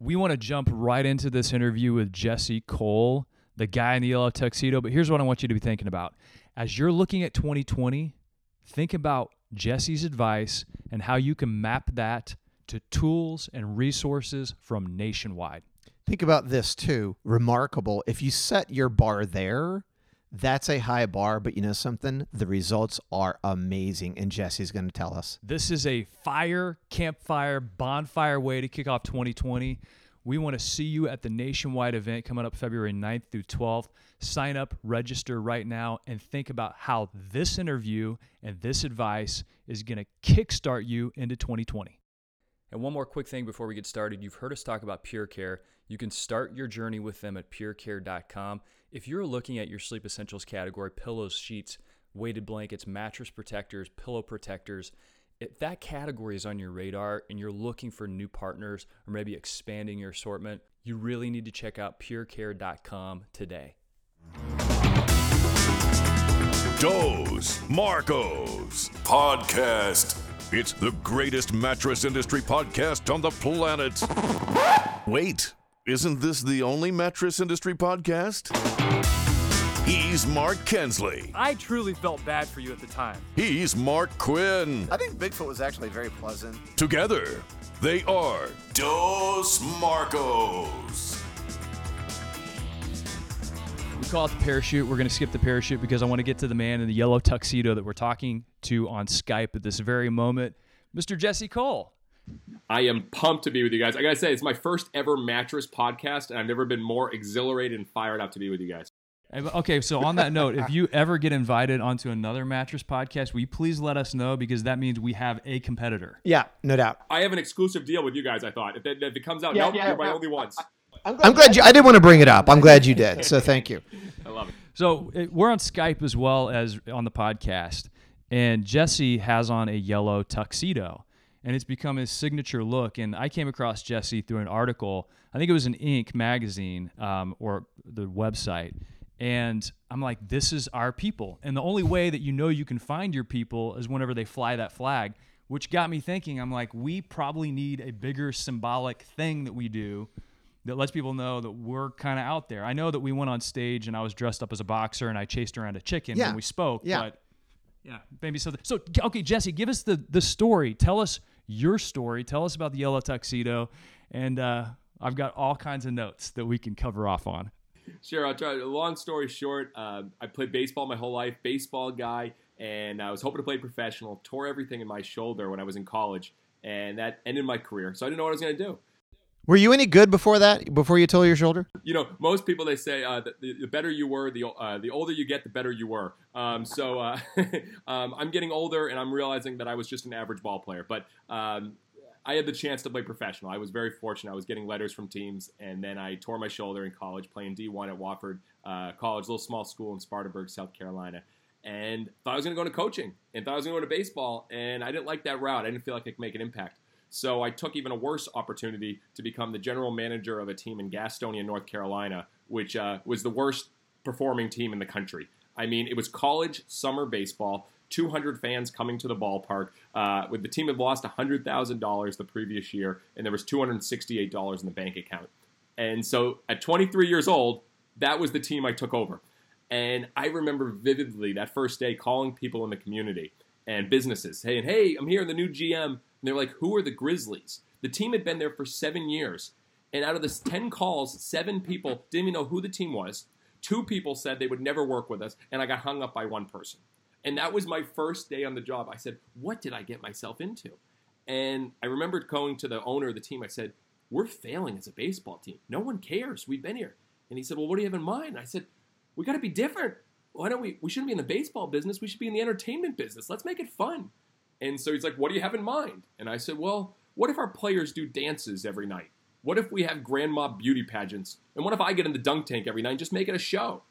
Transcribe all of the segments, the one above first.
we want to jump right into this interview with Jesse Cole, the guy in the yellow tuxedo. But here's what I want you to be thinking about. As you're looking at 2020, think about Jesse's advice and how you can map that to tools and resources from nationwide. Think about this too. Remarkable. If you set your bar there, that's a high bar, but you know something? The results are amazing, and Jesse's going to tell us. This is a fire, campfire, bonfire way to kick off 2020. We want to see you at the nationwide event coming up February 9th through 12th. Sign up, register right now, and think about how this interview and this advice is going to kickstart you into 2020. And one more quick thing before we get started. You've heard us talk about Pure Care. You can start your journey with them at purecare.com. If you're looking at your sleep essentials category, pillows, sheets, weighted blankets, mattress protectors, pillow protectors, if that category is on your radar and you're looking for new partners or maybe expanding your assortment, you really need to check out purecare.com today. Dos Marcos Podcast. It's the greatest mattress industry podcast on the planet. Wait, isn't this the only mattress industry podcast? He's Mark Kinsley. I truly felt bad for you at the time. He's Mark Quinn. I think Bigfoot was actually very pleasant. Together, they are Dos Marcos. We call it the parachute. We're going to skip the parachute because I want to get to the man in the yellow tuxedo that we're talking to on Skype at this very moment, Mr. Jesse Cole. I am pumped to be with you guys. I gotta say, it's my first ever mattress podcast, and I've never been more exhilarated and fired up to be with you guys. Okay, so on that note, if you ever get invited onto another mattress podcast, will you please let us know because that means we have a competitor. Yeah, no doubt. I have an exclusive deal with you guys. I thought if it, if it comes out, Yeah, nope, yeah, you're my yeah. only ones. I'm glad you. I didn't want to bring it up. I'm glad you did. So thank you. I love it. So it, we're on Skype as well as on the podcast, and Jesse has on a yellow tuxedo, and it's become his signature look. And I came across Jesse through an article. I think it was an Inc. magazine um, or the website. And I'm like, this is our people. And the only way that you know you can find your people is whenever they fly that flag, which got me thinking. I'm like, we probably need a bigger symbolic thing that we do that lets people know that we're kind of out there. I know that we went on stage and I was dressed up as a boxer and I chased around a chicken Yeah. when we spoke, Yeah. but yeah, maybe so. So okay, Jesse, give us the the story. Tell us your story. Tell us about the yellow tuxedo, and uh, I've got all kinds of notes that we can cover off on. Sure, I'll try. Long story short, uh, I played baseball my whole life, baseball guy, and I was hoping to play professional. Tore everything in my shoulder when I was in college, and that ended my career. So I didn't know what I was going to do. Were you any good before that? Before you tore your shoulder? you know, most people they say uh, the, the better you were, the uh, the older you get, the better you were. Um, so uh, um, I'm getting older, and I'm realizing that I was just an average ball player. But um, I had the chance to play professional. I was very fortunate. I was getting letters from teams, and then I tore my shoulder in college playing D1 at Wofford uh, College, little small school in Spartanburg, South Carolina. And thought I was going to go into coaching, and thought I was going to go into baseball, and I didn't like that route. I didn't feel like I could make an impact. So I took even a worse opportunity to become the general manager of a team in Gastonia, North Carolina, which uh, was the worst performing team in the country. I mean, it was college summer baseball, 200 fans coming to the ballpark. Uh, with the team had lost $100,000 the previous year, and there was $268 in the bank account. And so at 23 years old, that was the team I took over. And I remember vividly that first day calling people in the community and businesses saying, Hey, I'm here, in the new GM. And they're like, Who are the Grizzlies? The team had been there for seven years. And out of this 10 calls, seven people didn't even know who the team was. Two people said they would never work with us. And I got hung up by one person. And that was my first day on the job. I said, What did I get myself into? And I remembered going to the owner of the team. I said, We're failing as a baseball team. No one cares. We've been here. And he said, Well, what do you have in mind? I said, We got to be different. Why don't we? We shouldn't be in the baseball business. We should be in the entertainment business. Let's make it fun. And so he's like, What do you have in mind? And I said, Well, what if our players do dances every night? What if we have grandma beauty pageants? And what if I get in the dunk tank every night and just make it a show?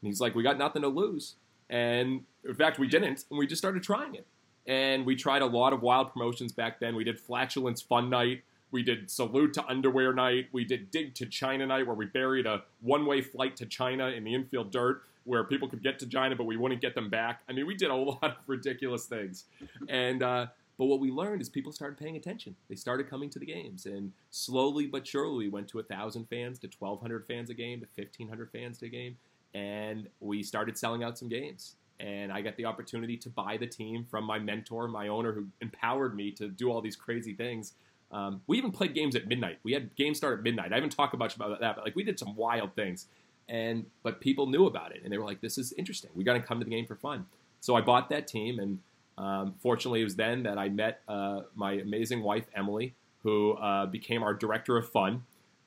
And he's like, We got nothing to lose. And in fact, we didn't. And we just started trying it. And we tried a lot of wild promotions back then. We did Flatulence Fun Night. We did Salute to Underwear Night. We did Dig to China Night, where we buried a one way flight to China in the infield dirt where people could get to China, but we wouldn't get them back. I mean, we did a lot of ridiculous things. And uh, But what we learned is people started paying attention. They started coming to the games, and slowly but surely we went to thousand fans, to 1,200 fans a game, to 1,500 fans a game, and we started selling out some games. And I got the opportunity to buy the team from my mentor, my owner, who empowered me to do all these crazy things. Um, we even played games at midnight. We had games start at midnight. I haven't talked much about that, but like we did some wild things. And but people knew about it, and they were like, "This is interesting. We got to come to the game for fun." So I bought that team, and um, fortunately, it was then that I met uh, my amazing wife, Emily, who uh, became our director of fun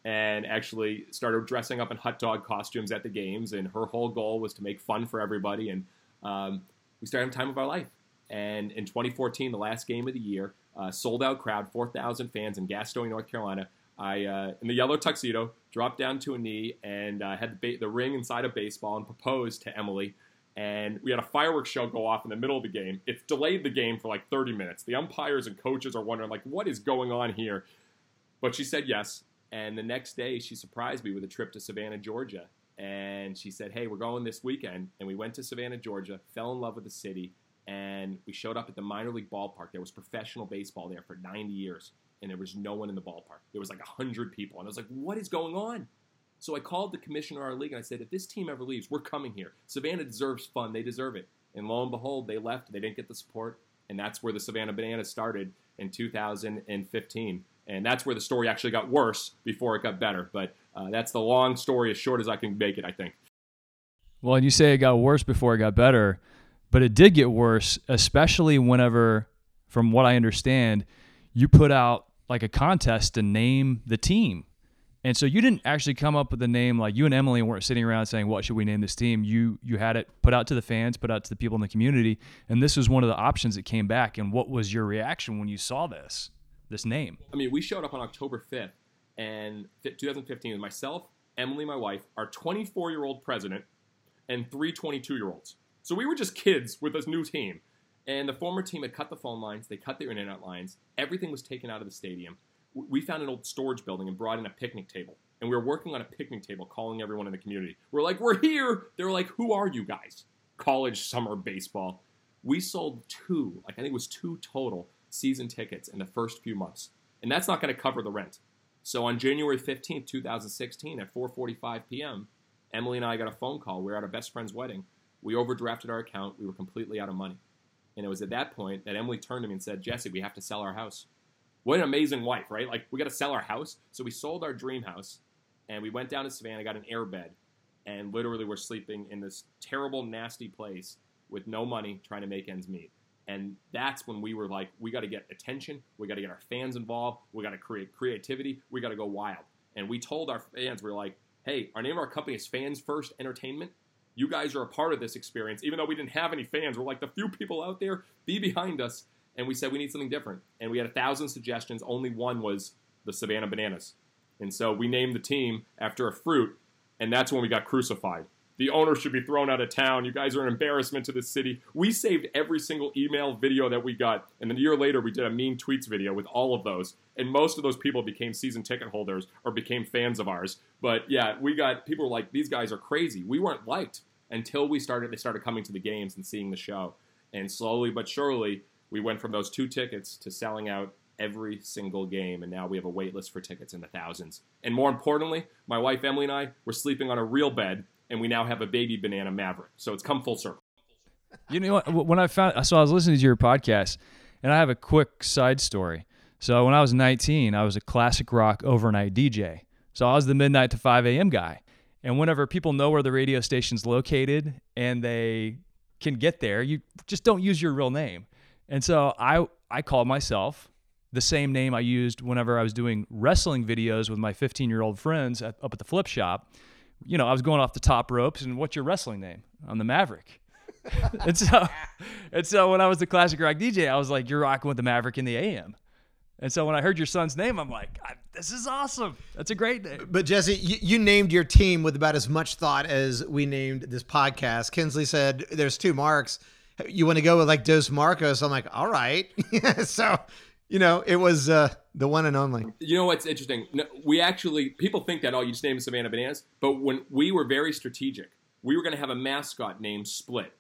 and actually started dressing up in hot dog costumes at the games. And her whole goal was to make fun for everybody. And um, we started having time of our life. And in 2014, the last game of the year, uh, sold out crowd, 4,000 fans in Gastonia, North Carolina. I, uh, in the yellow tuxedo, dropped down to a knee and uh, had the, ba- the ring inside a baseball and proposed to Emily and we had a fireworks show go off in the middle of the game. It's delayed the game for like 30 minutes. The umpires and coaches are wondering like what is going on here. But she said yes, and the next day she surprised me with a trip to Savannah, Georgia. And she said, "Hey, we're going this weekend." And we went to Savannah, Georgia, fell in love with the city, and we showed up at the minor league ballpark. There was professional baseball there for 90 years, and there was no one in the ballpark. There was like 100 people, and I was like, "What is going on?" So I called the commissioner of our league and I said, if this team ever leaves, we're coming here. Savannah deserves fun. They deserve it. And lo and behold, they left. They didn't get the support. And that's where the Savannah Bananas started in 2015. And that's where the story actually got worse before it got better. But uh, that's the long story, as short as I can make it, I think. Well, and you say it got worse before it got better, but it did get worse, especially whenever, from what I understand, you put out like a contest to name the team and so you didn't actually come up with the name like you and Emily weren't sitting around saying what should we name this team. You you had it put out to the fans, put out to the people in the community, and this was one of the options that came back. And what was your reaction when you saw this this name? I mean, we showed up on October 5th and 2015 with myself, Emily, my wife, our 24 year old president, and three 22 year olds. So we were just kids with this new team. And the former team had cut the phone lines, they cut their internet lines, everything was taken out of the stadium we found an old storage building and brought in a picnic table. And we were working on a picnic table, calling everyone in the community. We're like, we're here. They were like, who are you guys? College summer baseball. We sold two, like I think it was two total season tickets in the first few months. And that's not going to cover the rent. So on January 15th, 2016, at 4:45 p.m., Emily and I got a phone call. We were at a best friend's wedding. We overdrafted our account. We were completely out of money. And it was at that point that Emily turned to me and said, Jesse, we have to sell our house what an amazing wife, right? Like we got to sell our house, so we sold our dream house, and we went down to Savannah, got an air bed, and literally we're sleeping in this terrible, nasty place with no money, trying to make ends meet. And that's when we were like, we got to get attention, we got to get our fans involved, we got to create creativity, we got to go wild. And we told our fans, we are like, hey, our name of our company is Fans First Entertainment. You guys are a part of this experience, even though we didn't have any fans. We're like the few people out there, be behind us and we said we need something different. And we had a thousand suggestions. Only one was the Savannah Bananas. And so we named the team after a fruit, and that's when we got crucified. The owner should be thrown out of town. You guys are an embarrassment to the city. We saved every single email video that we got. And then a year later, we did a mean tweets video with all of those. And most of those people became season ticket holders or became fans of ours. But yeah, we got people were like, these guys are crazy. We weren't liked until we started, they started coming to the games and seeing the show. And slowly but surely, we went from those two tickets to selling out every single game, and now we have a wait list for tickets in the thousands. And more importantly, my wife Emily and I were sleeping on a real bed, and we now have a baby banana Maverick. So it's come full circle. You know what? When I found, so I was listening to your podcast, and I have a quick side story. So when I was 19, I was a classic rock overnight DJ. So I was the midnight to 5 a.m. guy. And whenever people know where the radio station's located and they can get there, you just don't use your real name. And so I I called myself the same name I used whenever I was doing wrestling videos with my 15 year old friends at, up at the flip shop. You know, I was going off the top ropes, and what's your wrestling name? I'm the Maverick. and so, and so when I was the classic rock DJ, I was like, "You're rocking with the Maverick in the AM." And so when I heard your son's name, I'm like, "This is awesome. That's a great name." But Jesse, you, you named your team with about as much thought as we named this podcast. Kinsley said, "There's two marks." you want to go with like Dos Marcos? I'm like, all right. so, you know, it was uh, the one and only. You know what's interesting? We actually, people think that, oh, you just named Savannah Bananas. But when we were very strategic, we were going to have a mascot named Split.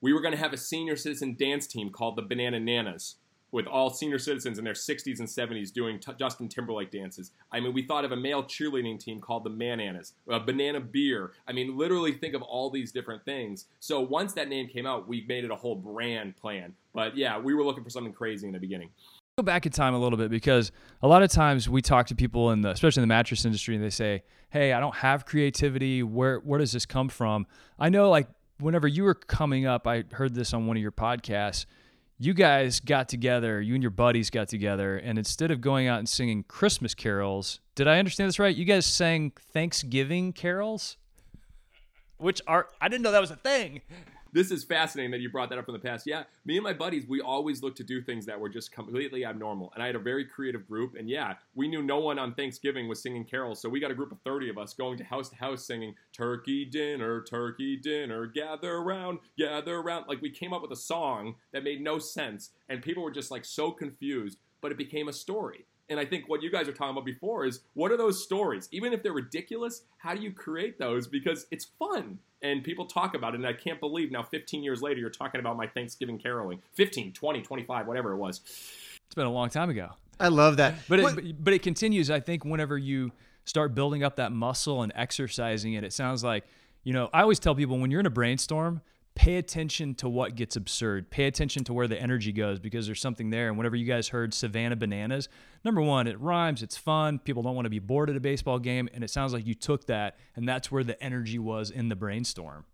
We were going to have a senior citizen dance team called the Banana Nanas. with all senior citizens in their 60s and 70s doing t- Justin Timberlake dances. I mean, we thought of a male cheerleading team called the Mananas, a banana beer. I mean, literally think of all these different things. So once that name came out, we made it a whole brand plan. But yeah, we were looking for something crazy in the beginning. Go back in time a little bit because a lot of times we talk to people in the, especially in the mattress industry, and they say, "Hey, I don't have creativity. Where where does this come from?" I know, like whenever you were coming up, I heard this on one of your podcasts you guys got together, you and your buddies got together, and instead of going out and singing Christmas carols, did I understand this right? You guys sang Thanksgiving carols? Which are, I didn't know that was a thing this is fascinating that you brought that up in the past. Yeah, me and my buddies, we always look to do things that were just completely abnormal. And I had a very creative group. And yeah, we knew no one on Thanksgiving was singing carols. So we got a group of 30 of us going to house to house singing turkey dinner, turkey dinner, gather round, gather round. Like we came up with a song that made no sense. And people were just like so confused, but it became a story. And I think what you guys are talking about before is what are those stories? Even if they're ridiculous, how do you create those? Because it's fun and people talk about it. And I can't believe now, 15 years later, you're talking about my Thanksgiving caroling. 15, 20, 25, whatever it was. It's been a long time ago. I love that. But it, but it continues. I think whenever you start building up that muscle and exercising it, it sounds like, you know, I always tell people when you're in a brainstorm, pay attention to what gets absurd. Pay attention to where the energy goes because there's something there. And whenever you guys heard Savannah Bananas, number one, it rhymes, it's fun. People don't want to be bored at a baseball game. And it sounds like you took that, and that's where the energy was in the brainstorm.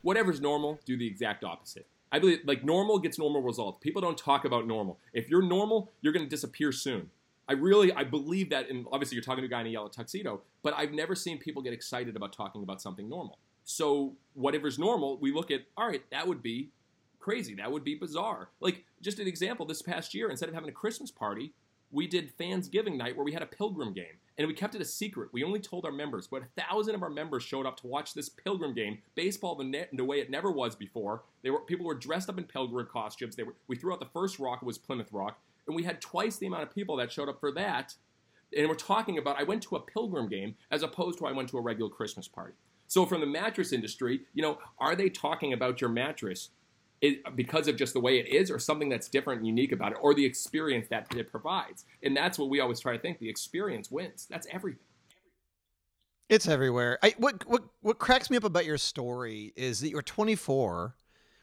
Whatever's normal, do the exact opposite. I believe like normal gets normal results. People don't talk about normal. If you're normal, you're going to disappear soon. I really I believe that and obviously you're talking to a guy in a yellow tuxedo, but I've never seen people get excited about talking about something normal. So whatever's normal, we look at, all right, that would be crazy. That would be bizarre. Like, just an example, this past year, instead of having a Christmas party, we did Giving night where we had a pilgrim game. And we kept it a secret. We only told our members, but a thousand of our members showed up to watch this pilgrim game, baseball the, net, the way it never was before. They were people were dressed up in pilgrim costumes. They were, we threw out the first rock, it was Plymouth Rock, and we had twice the amount of people that showed up for that. And we're talking about I went to a pilgrim game as opposed to I went to a regular Christmas party. So from the mattress industry, you know, are they talking about your mattress because of just the way it is or something that's different and unique about it or the experience that it provides? And that's what we always try to think. The experience wins. That's everything. It's everywhere. I, what what what cracks me up about your story is that you're 24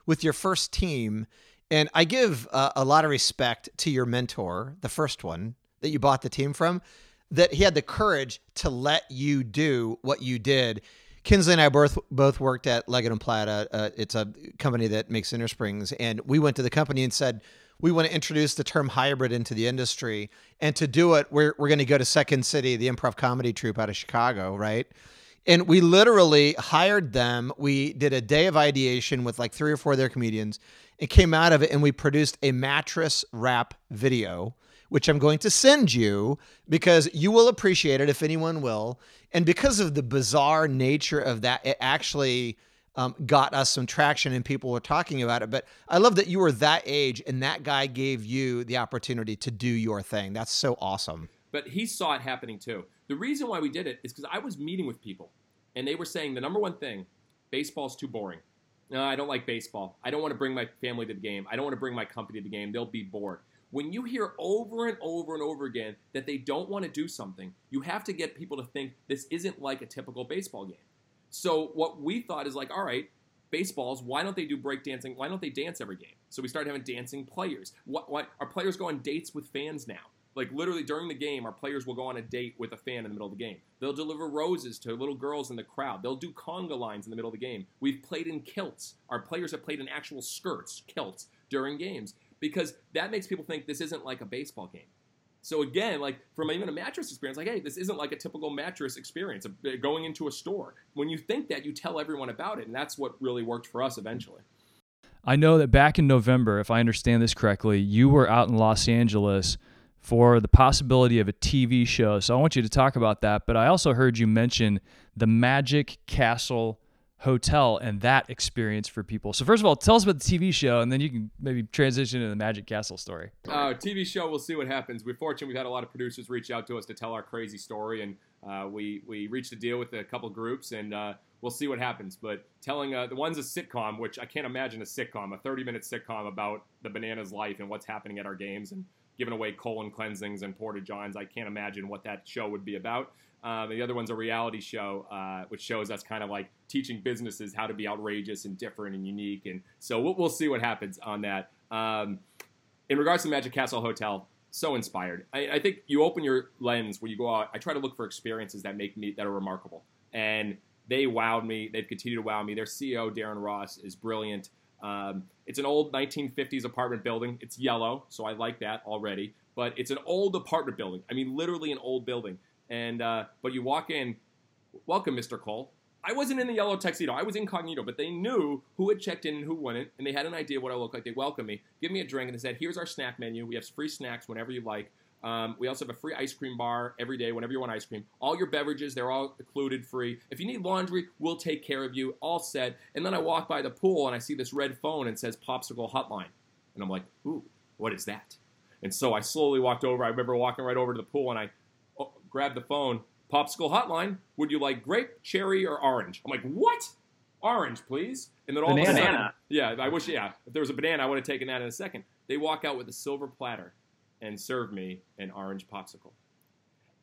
with your first team, and I give uh, a lot of respect to your mentor, the first one that you bought the team from, that he had the courage to let you do what you did. Kinsley and I both both worked at Leggett and Platt. Uh, it's a company that makes innersprings, and we went to the company and said we want to introduce the term hybrid into the industry. And to do it, we're we're going to go to Second City, the improv comedy troupe out of Chicago, right? And we literally hired them. We did a day of ideation with like three or four of their comedians. It came out of it, and we produced a mattress rap video which I'm going to send you because you will appreciate it if anyone will. And because of the bizarre nature of that, it actually um, got us some traction and people were talking about it. But I love that you were that age and that guy gave you the opportunity to do your thing. That's so awesome. But he saw it happening too. The reason why we did it is because I was meeting with people and they were saying the number one thing baseball's too boring. No, I don't like baseball. I don't want to bring my family to the game. I don't want to bring my company to the game. They'll be bored when you hear over and over and over again that they don't want to do something, you have to get people to think this isn't like a typical baseball game. So what we thought is like, all right, baseballs, why don't they do breakdancing? Why don't they dance every game? So we started having dancing players. What, what our players go on dates with fans now. Like literally during the game, our players will go on a date with a fan in the middle of the game. They'll deliver roses to little girls in the crowd. They'll do conga lines in the middle of the game. We've played in kilts. Our players have played in actual skirts, kilts, during games because that makes people think this isn't like a baseball game. So again, like from even a mattress experience, like, hey, this isn't like a typical mattress experience uh, going into a store. When you think that, you tell everyone about it, and that's what really worked for us eventually. I know that back in November, if I understand this correctly, you were out in Los Angeles for the possibility of a TV show. So I want you to talk about that. But I also heard you mention the Magic Castle hotel and that experience for people. So first of all, tell us about the TV show, and then you can maybe transition to the Magic Castle story. Uh, TV show, we'll see what happens. We're fortunate we've had a lot of producers reach out to us to tell our crazy story, and uh, we we reached a deal with a couple groups, and uh, we'll see what happens. But telling uh, the one's a sitcom, which I can't imagine a sitcom, a 30 minute sitcom about the Bananas life and what's happening at our games and giving away colon cleansings and porta johns. I can't imagine what that show would be about. Um, the other one's a reality show, uh, which shows us kind of like teaching businesses how to be outrageous and different and unique. And so we'll, we'll see what happens on that. Um, in regards to Magic Castle Hotel, so inspired. I, I, think you open your lens when you go out. I try to look for experiences that make me that are remarkable, and they wowed me. They've continued to wow me. Their CEO Darren Ross is brilliant. Um, it's an old 1950s apartment building. It's yellow, so I like that already. But it's an old apartment building. I mean, literally an old building. And uh, but you walk in, welcome, Mr. Cole. I wasn't in the yellow tuxedo. I was incognito, but they knew who had checked in and who wouldn't, and they had an idea what I looked like. They welcomed me, give me a drink, and they said, "Here's our snack menu. We have free snacks whenever you like. Um, we also have a free ice cream bar every day whenever you want ice cream. All your beverages, they're all included free. If you need laundry, we'll take care of you. All set. And then I walk by the pool and I see this red phone and says Popsicle Hotline, and I'm like, "Ooh, what is that?" And so I slowly walked over. I remember walking right over to the pool and I grabbed the phone. Popsicle hotline. Would you like grape, cherry, or orange? I'm like, what? Orange, please. And then all banana. of a sudden, yeah, I wish, yeah, if there was a banana, I would have taken that in a second. They walk out with a silver platter and serve me an orange popsicle.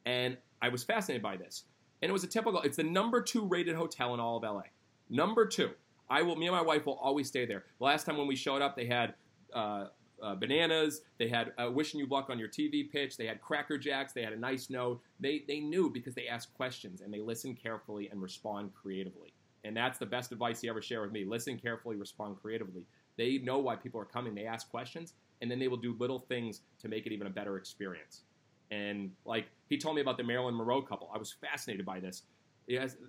And I was fascinated by this. And it was a typical, it's the number two rated hotel in all of LA. Number two. I will, me and my wife will always stay there. The last time when we showed up, they had uh, uh, bananas. They had uh, wishing you luck on your TV pitch. They had Cracker Jacks. They had a nice note. They they knew because they asked questions and they listen carefully and respond creatively. And that's the best advice he ever shared with me. Listen carefully, respond creatively. They know why people are coming. They ask questions, and then they will do little things to make it even a better experience. And like he told me about the Marilyn Monroe couple, I was fascinated by this.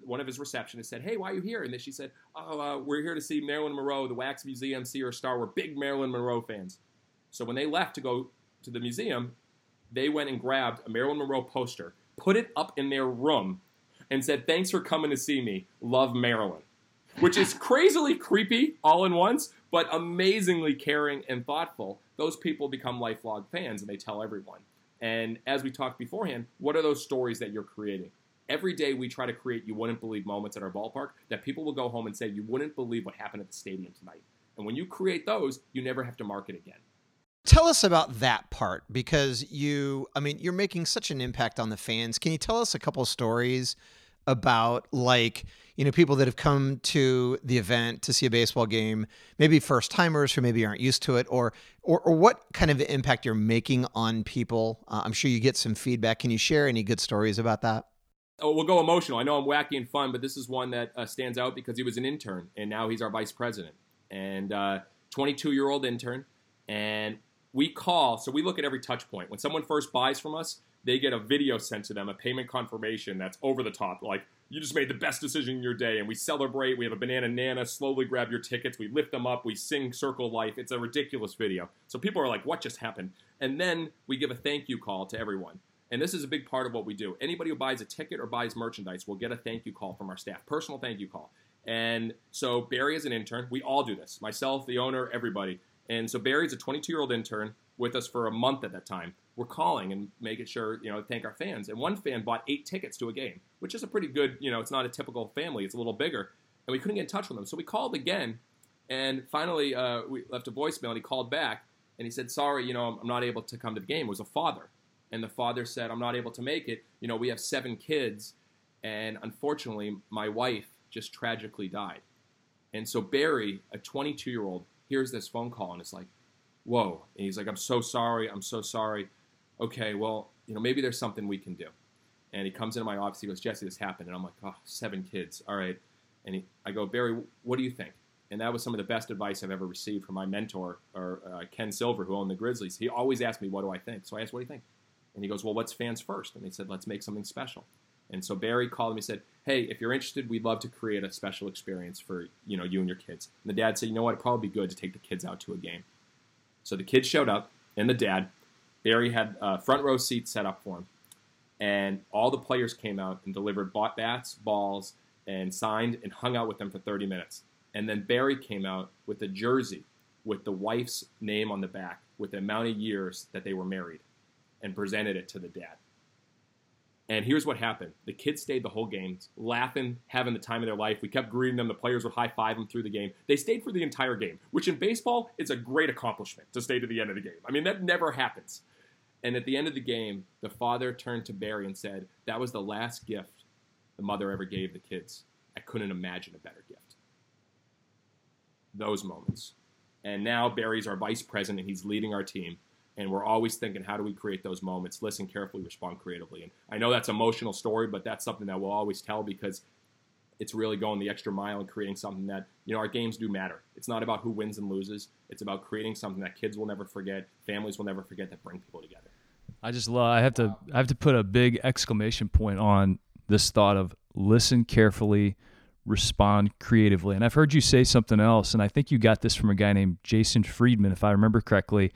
One of his receptionists said, "Hey, why are you here?" And then she said, "Oh, uh, we're here to see Marilyn Monroe. The Wax Museum, see her star. We're big Marilyn Monroe fans." So when they left to go to the museum, they went and grabbed a Marilyn Monroe poster, put it up in their room, and said, Thanks for coming to see me. Love Marilyn. Which is crazily creepy all in once, but amazingly caring and thoughtful. Those people become lifelong fans and they tell everyone. And as we talked beforehand, what are those stories that you're creating? Every day we try to create you wouldn't believe moments at our ballpark that people will go home and say, You wouldn't believe what happened at the stadium tonight. And when you create those, you never have to market again. Tell us about that part because you, I mean, you're making such an impact on the fans. Can you tell us a couple stories about like, you know, people that have come to the event to see a baseball game, maybe first timers who maybe aren't used to it, or, or, or what kind of impact you're making on people? Uh, I'm sure you get some feedback. Can you share any good stories about that? Oh, we'll go emotional. I know I'm wacky and fun, but this is one that uh, stands out because he was an intern and now he's our vice president and 22 uh, year old intern. And we call, so we look at every touch point. When someone first buys from us, they get a video sent to them, a payment confirmation that's over the top. Like, you just made the best decision in your day. And we celebrate. We have a banana nana, slowly grab your tickets. We lift them up. We sing Circle Life. It's a ridiculous video. So people are like, what just happened? And then we give a thank you call to everyone. And this is a big part of what we do. Anybody who buys a ticket or buys merchandise will get a thank you call from our staff, personal thank you call. And so Barry is an intern. We all do this. Myself, the owner, everybody. And so Barry's a 22 year old intern with us for a month at that time. We're calling and making sure, you know, thank our fans. And one fan bought eight tickets to a game, which is a pretty good, you know, it's not a typical family, it's a little bigger. And we couldn't get in touch with them. So we called again. And finally, uh, we left a voicemail and he called back and he said, Sorry, you know, I'm not able to come to the game. It was a father. And the father said, I'm not able to make it. You know, we have seven kids. And unfortunately, my wife just tragically died. And so Barry, a 22 year old, hears this phone call and it's like, whoa. And he's like, I'm so sorry. I'm so sorry. Okay, well, you know, maybe there's something we can do. And he comes into my office. He goes, Jesse, this happened. And I'm like, oh, seven kids. All right. And he, I go, Barry, what do you think? And that was some of the best advice I've ever received from my mentor, or uh, Ken Silver, who owned the Grizzlies. He always asked me, what do I think? So I asked, what do you think? And he goes, well, what's fans first? And he said, let's make something special. And so Barry called me and said, "Hey, if you're interested, we'd love to create a special experience for you know you and your kids." And the dad said, "You know what? It'd probably be good to take the kids out to a game." So the kids showed up, and the dad. Barry had uh, front row seats set up for him, and all the players came out and delivered bats, balls, and signed and hung out with them for 30 minutes. And then Barry came out with a jersey with the wife's name on the back, with the amount of years that they were married, and presented it to the dad And here's what happened: the kids stayed the whole game, laughing, having the time of their life. We kept greeting them. The players would high five them through the game. They stayed for the entire game, which in baseball is a great accomplishment to stay to the end of the game. I mean, that never happens. And at the end of the game, the father turned to Barry and said, "That was the last gift the mother ever gave the kids. I couldn't imagine a better gift." Those moments. And now Barry's our vice president. He's leading our team and we're always thinking how do we create those moments listen carefully respond creatively and i know that's emotional story but that's something that we'll always tell because it's really going the extra mile and creating something that you know our games do matter it's not about who wins and loses it's about creating something that kids will never forget families will never forget that bring people together I just love. I have to. I have to put a big exclamation point on this thought of listen carefully, respond creatively. And I've heard you say something else, and I think you got this from a guy named Jason Friedman, if I remember correctly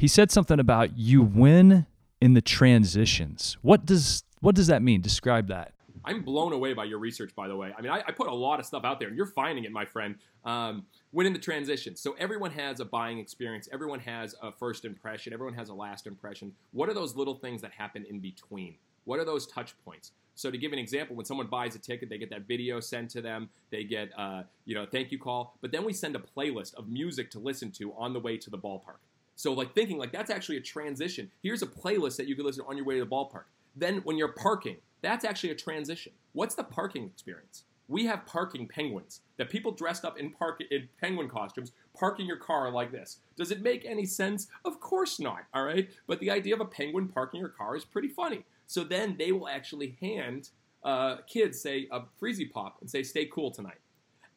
he said something about you win in the transitions. What does what does that mean? Describe that. I'm blown away by your research, by the way. I mean, I, I put a lot of stuff out there, and you're finding it, my friend. Um, win in the transitions. So everyone has a buying experience. Everyone has a first impression. Everyone has a last impression. What are those little things that happen in between? What are those touch points? So to give an example, when someone buys a ticket, they get that video sent to them. They get, uh, you know, a thank you call. But then we send a playlist of music to listen to on the way to the ballpark. So like thinking like that's actually a transition. Here's a playlist that you can listen on your way to the ballpark. Then when you're parking, that's actually a transition. What's the parking experience? We have parking penguins that people dressed up in park in penguin costumes parking your car like this. Does it make any sense? Of course not. All right, but the idea of a penguin parking your car is pretty funny. So then they will actually hand uh, kids say a freezy pop and say stay cool tonight.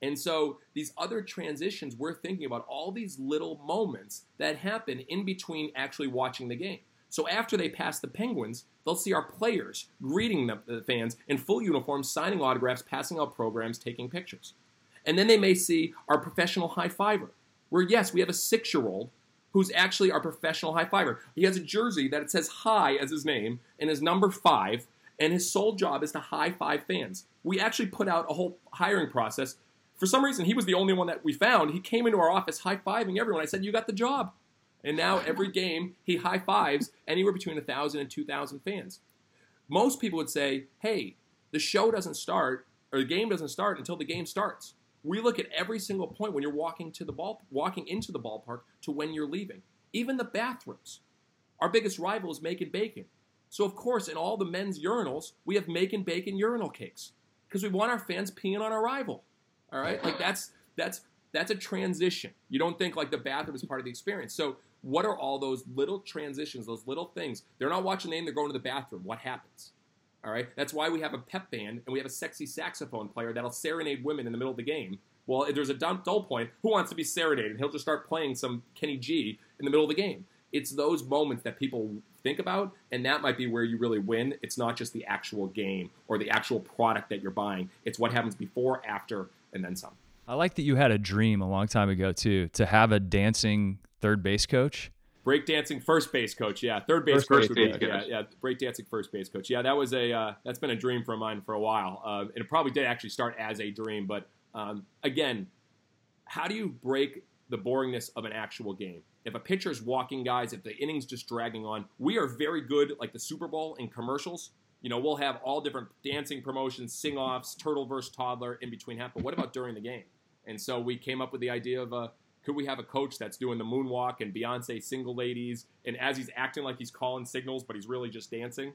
And so these other transitions, we're thinking about all these little moments that happen in between actually watching the game. So after they pass the Penguins, they'll see our players greeting the fans in full uniforms, signing autographs, passing out programs, taking pictures. And then they may see our professional high fiver, where yes, we have a six year old who's actually our professional high fiver. He has a jersey that it says high as his name and his number five, and his sole job is to high five fans. We actually put out a whole hiring process for some reason, he was the only one that we found. He came into our office high fiving everyone. I said, You got the job. And now every game, he high fives anywhere between 1,000 and 2,000 fans. Most people would say, Hey, the show doesn't start or the game doesn't start until the game starts. We look at every single point when you're walking to the ball, walking into the ballpark to when you're leaving. Even the bathrooms. Our biggest rival is Macon Bacon. So of course, in all the men's urinals, we have Macon Bacon urinal cakes because we want our fans peeing on our rival. All right, like that's that's that's a transition. You don't think like the bathroom is part of the experience. So what are all those little transitions, those little things? They're not watching the game; they're going to the bathroom. What happens? All right, that's why we have a pep band and we have a sexy saxophone player that'll serenade women in the middle of the game. Well, if there's a dull point, who wants to be serenaded? He'll just start playing some Kenny G in the middle of the game. It's those moments that people think about, and that might be where you really win. It's not just the actual game or the actual product that you're buying. It's what happens before, after, and then some. I like that you had a dream a long time ago too to have a dancing third base coach. Breakdancing first base coach, yeah, third base first coach, base yeah, coach. yeah, yeah, breakdancing first base coach, yeah. That was a uh, that's been a dream for mine for a while. Uh, and it probably did actually start as a dream, but um, again, how do you break the boringness of an actual game? If a pitcher's walking guys, if the inning's just dragging on, we are very good, like the Super Bowl in commercials. You know, we'll have all different dancing promotions, sing offs, turtle versus toddler in between half. But what about during the game? And so we came up with the idea of uh, could we have a coach that's doing the moonwalk and Beyonce single ladies, and as he's acting like he's calling signals, but he's really just dancing.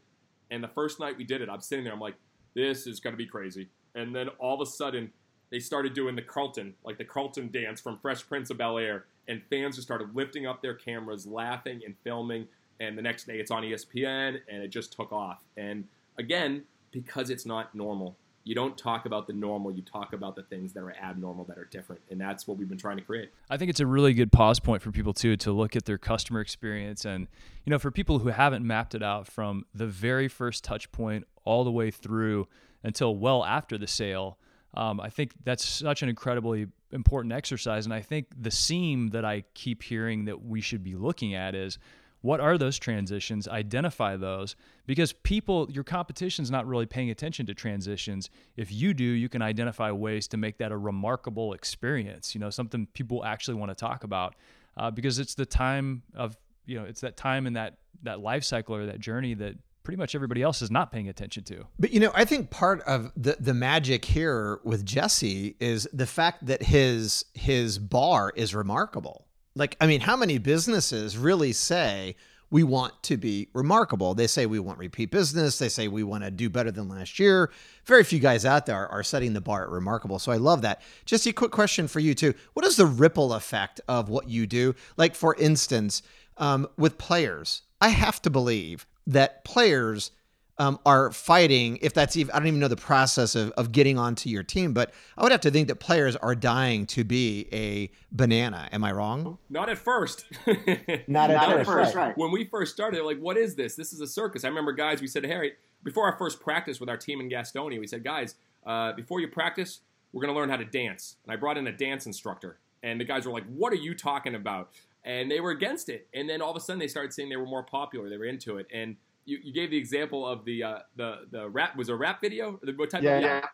And the first night we did it, I'm sitting there, I'm like, this is gonna be crazy. And then all of a sudden, they started doing the Carlton, like the Carlton dance from Fresh Prince of Bel Air, and fans just started lifting up their cameras, laughing and filming. And the next day, it's on ESPN, and it just took off. And again, because it's not normal. You don't talk about the normal, you talk about the things that are abnormal, that are different. And that's what we've been trying to create. I think it's a really good pause point for people too to look at their customer experience and you know for people who haven't mapped it out from the very first touch point all the way through until well after the sale. Um, I think that's such an incredibly important exercise. And I think the seam that I keep hearing that we should be looking at is what are those transitions identify those because people your competition's not really paying attention to transitions if you do you can identify ways to make that a remarkable experience you know something people actually want to talk about uh, because it's the time of you know it's that time in that that life cycle or that journey that pretty much everybody else is not paying attention to. But you know, I think part of the the magic here with Jesse is the fact that his his bar is remarkable. Like, I mean, how many businesses really say we want to be remarkable? They say we want repeat business. They say we want to do better than last year. Very few guys out there are setting the bar at remarkable. So I love that. Jesse, quick question for you too. What is the ripple effect of what you do? Like, for instance, um, with players, I have to believe that players um, are fighting, if that's even, I don't even know the process of, of getting onto your team, but I would have to think that players are dying to be a banana. Am I wrong? Not at first. Not at first, first, right. right. when we first started, like, what is this? This is a circus. I remember guys, we said, Harry, before our first practice with our team in Gastonia, we said, guys, uh, before you practice, we're going to learn how to dance. And I brought in a dance instructor. And the guys were like, what are you talking about? And they were against it. And then all of a sudden they started saying they were more popular. They were into it. And you, you gave the example of the uh, the the rap was a rap video. The- What type Yeah, of yeah.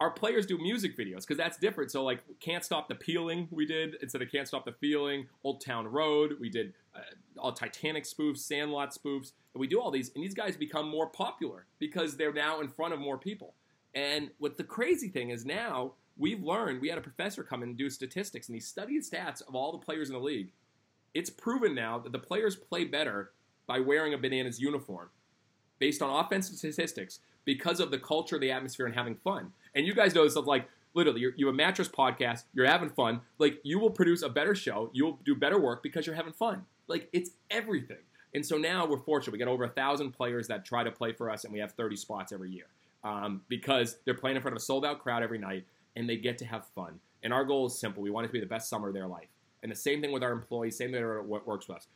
Our players do music videos because that's different. So like, can't stop the peeling we did instead of can't stop the feeling. Old Town Road we did uh, all Titanic spoofs, Sandlot spoofs, and we do all these. And these guys become more popular because they're now in front of more people. And what the crazy thing is now we've learned. We had a professor come in and do statistics, and he studied stats of all the players in the league. It's proven now that the players play better by wearing a bananas uniform based on offensive statistics because of the culture, the atmosphere, and having fun. And you guys know this of like literally, you're, you a mattress podcast, you're having fun. Like you will produce a better show, you'll do better work because you're having fun. Like it's everything. And so now we're fortunate. We got over a thousand players that try to play for us, and we have 30 spots every year um, because they're playing in front of a sold out crowd every night, and they get to have fun. And our goal is simple: we want it to be the best summer of their life. And the same thing with our employees, same thing with what works with us.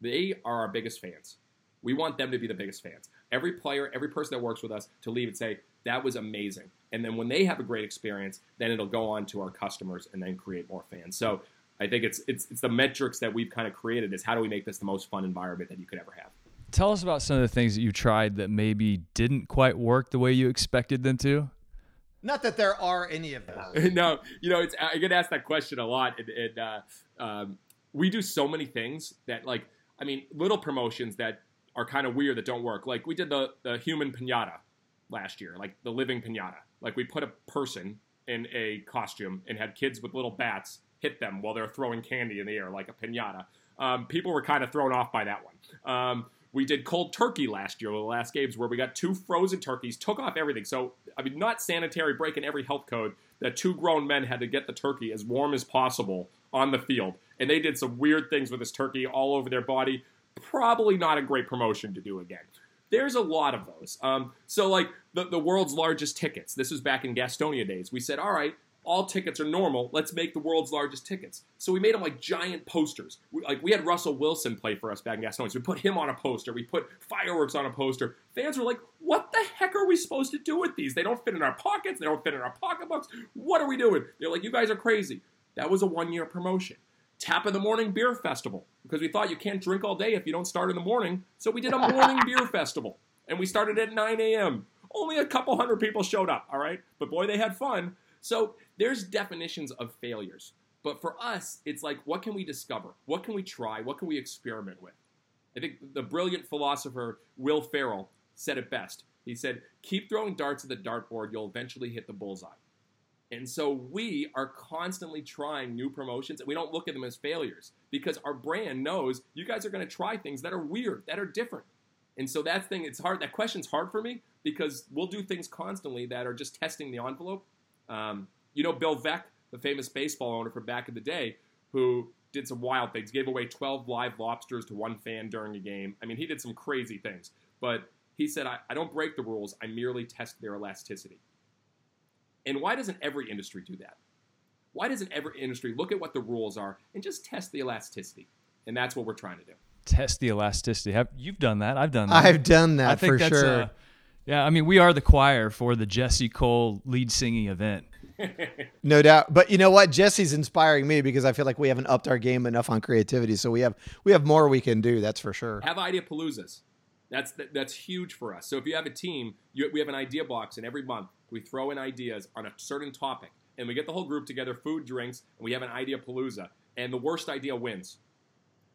They are our biggest fans. We want them to be the biggest fans. Every player, every person that works with us to leave and say, that was amazing. And then when they have a great experience, then it'll go on to our customers and then create more fans. So I think it's it's it's the metrics that we've kind of created is how do we make this the most fun environment that you could ever have. Tell us about some of the things that you tried that maybe didn't quite work the way you expected them to. Not that there are any of those. no, you know, it's I get asked that question a lot, and, and uh, um, we do so many things that, like, I mean, little promotions that are kind of weird that don't work. Like we did the the human pinata last year, like the living pinata. Like we put a person in a costume and had kids with little bats hit them while they're throwing candy in the air like a pinata. Um, people were kind of thrown off by that one. Um, we did cold turkey last year, the last games, where we got two frozen turkeys, took off everything. So, I mean, not sanitary, breaking every health code, that two grown men had to get the turkey as warm as possible on the field. And they did some weird things with this turkey all over their body. Probably not a great promotion to do again. There's a lot of those. Um, so, like the, the world's largest tickets. This was back in Gastonia days. We said, all right, all tickets are normal. Let's make the world's largest tickets. So we made them like giant posters. We, like we had Russell Wilson play for us back in Gastonia. So we put him on a poster. We put fireworks on a poster. Fans were like, "What the heck are we supposed to do with these? They don't fit in our pockets. They don't fit in our pocketbooks. What are we doing?" They're like, "You guys are crazy." That was a one-year promotion. Tap in the Morning Beer Festival because we thought you can't drink all day if you don't start in the morning. So we did a morning beer festival, and we started at 9 a.m. Only a couple hundred people showed up, all right? But boy, they had fun. So there's definitions of failures. But for us, it's like, what can we discover? What can we try? What can we experiment with? I think the brilliant philosopher Will Ferrell said it best. He said, keep throwing darts at the dartboard, you'll eventually hit the bullseye. And so we are constantly trying new promotions and we don't look at them as failures because our brand knows you guys are going to try things that are weird, that are different. And so that thing, it's hard. That question's hard for me because we'll do things constantly that are just testing the envelope. Um, you know, Bill Veeck, the famous baseball owner from back in the day, who did some wild things, gave away 12 live lobsters to one fan during a game. I mean, he did some crazy things. But he said, I, I don't break the rules, I merely test their elasticity. And why doesn't every industry do that? Why doesn't every industry look at what the rules are and just test the elasticity? And that's what we're trying to do. Test the elasticity. Have you've done that? I've done that. I've done that I think for that's sure. uh, yeah, I mean, we are the choir for the Jesse Cole lead singing event. No doubt. But you know what? Jesse's inspiring me because I feel like we haven't upped our game enough on creativity. So we have we have more we can do. That's for sure. have idea paloozas. That's that, that's huge for us. So if you have a team, you, we have an idea box, and every month we throw in ideas on a certain topic, and we get the whole group together, food, drinks, and we have an idea palooza, and the worst idea wins.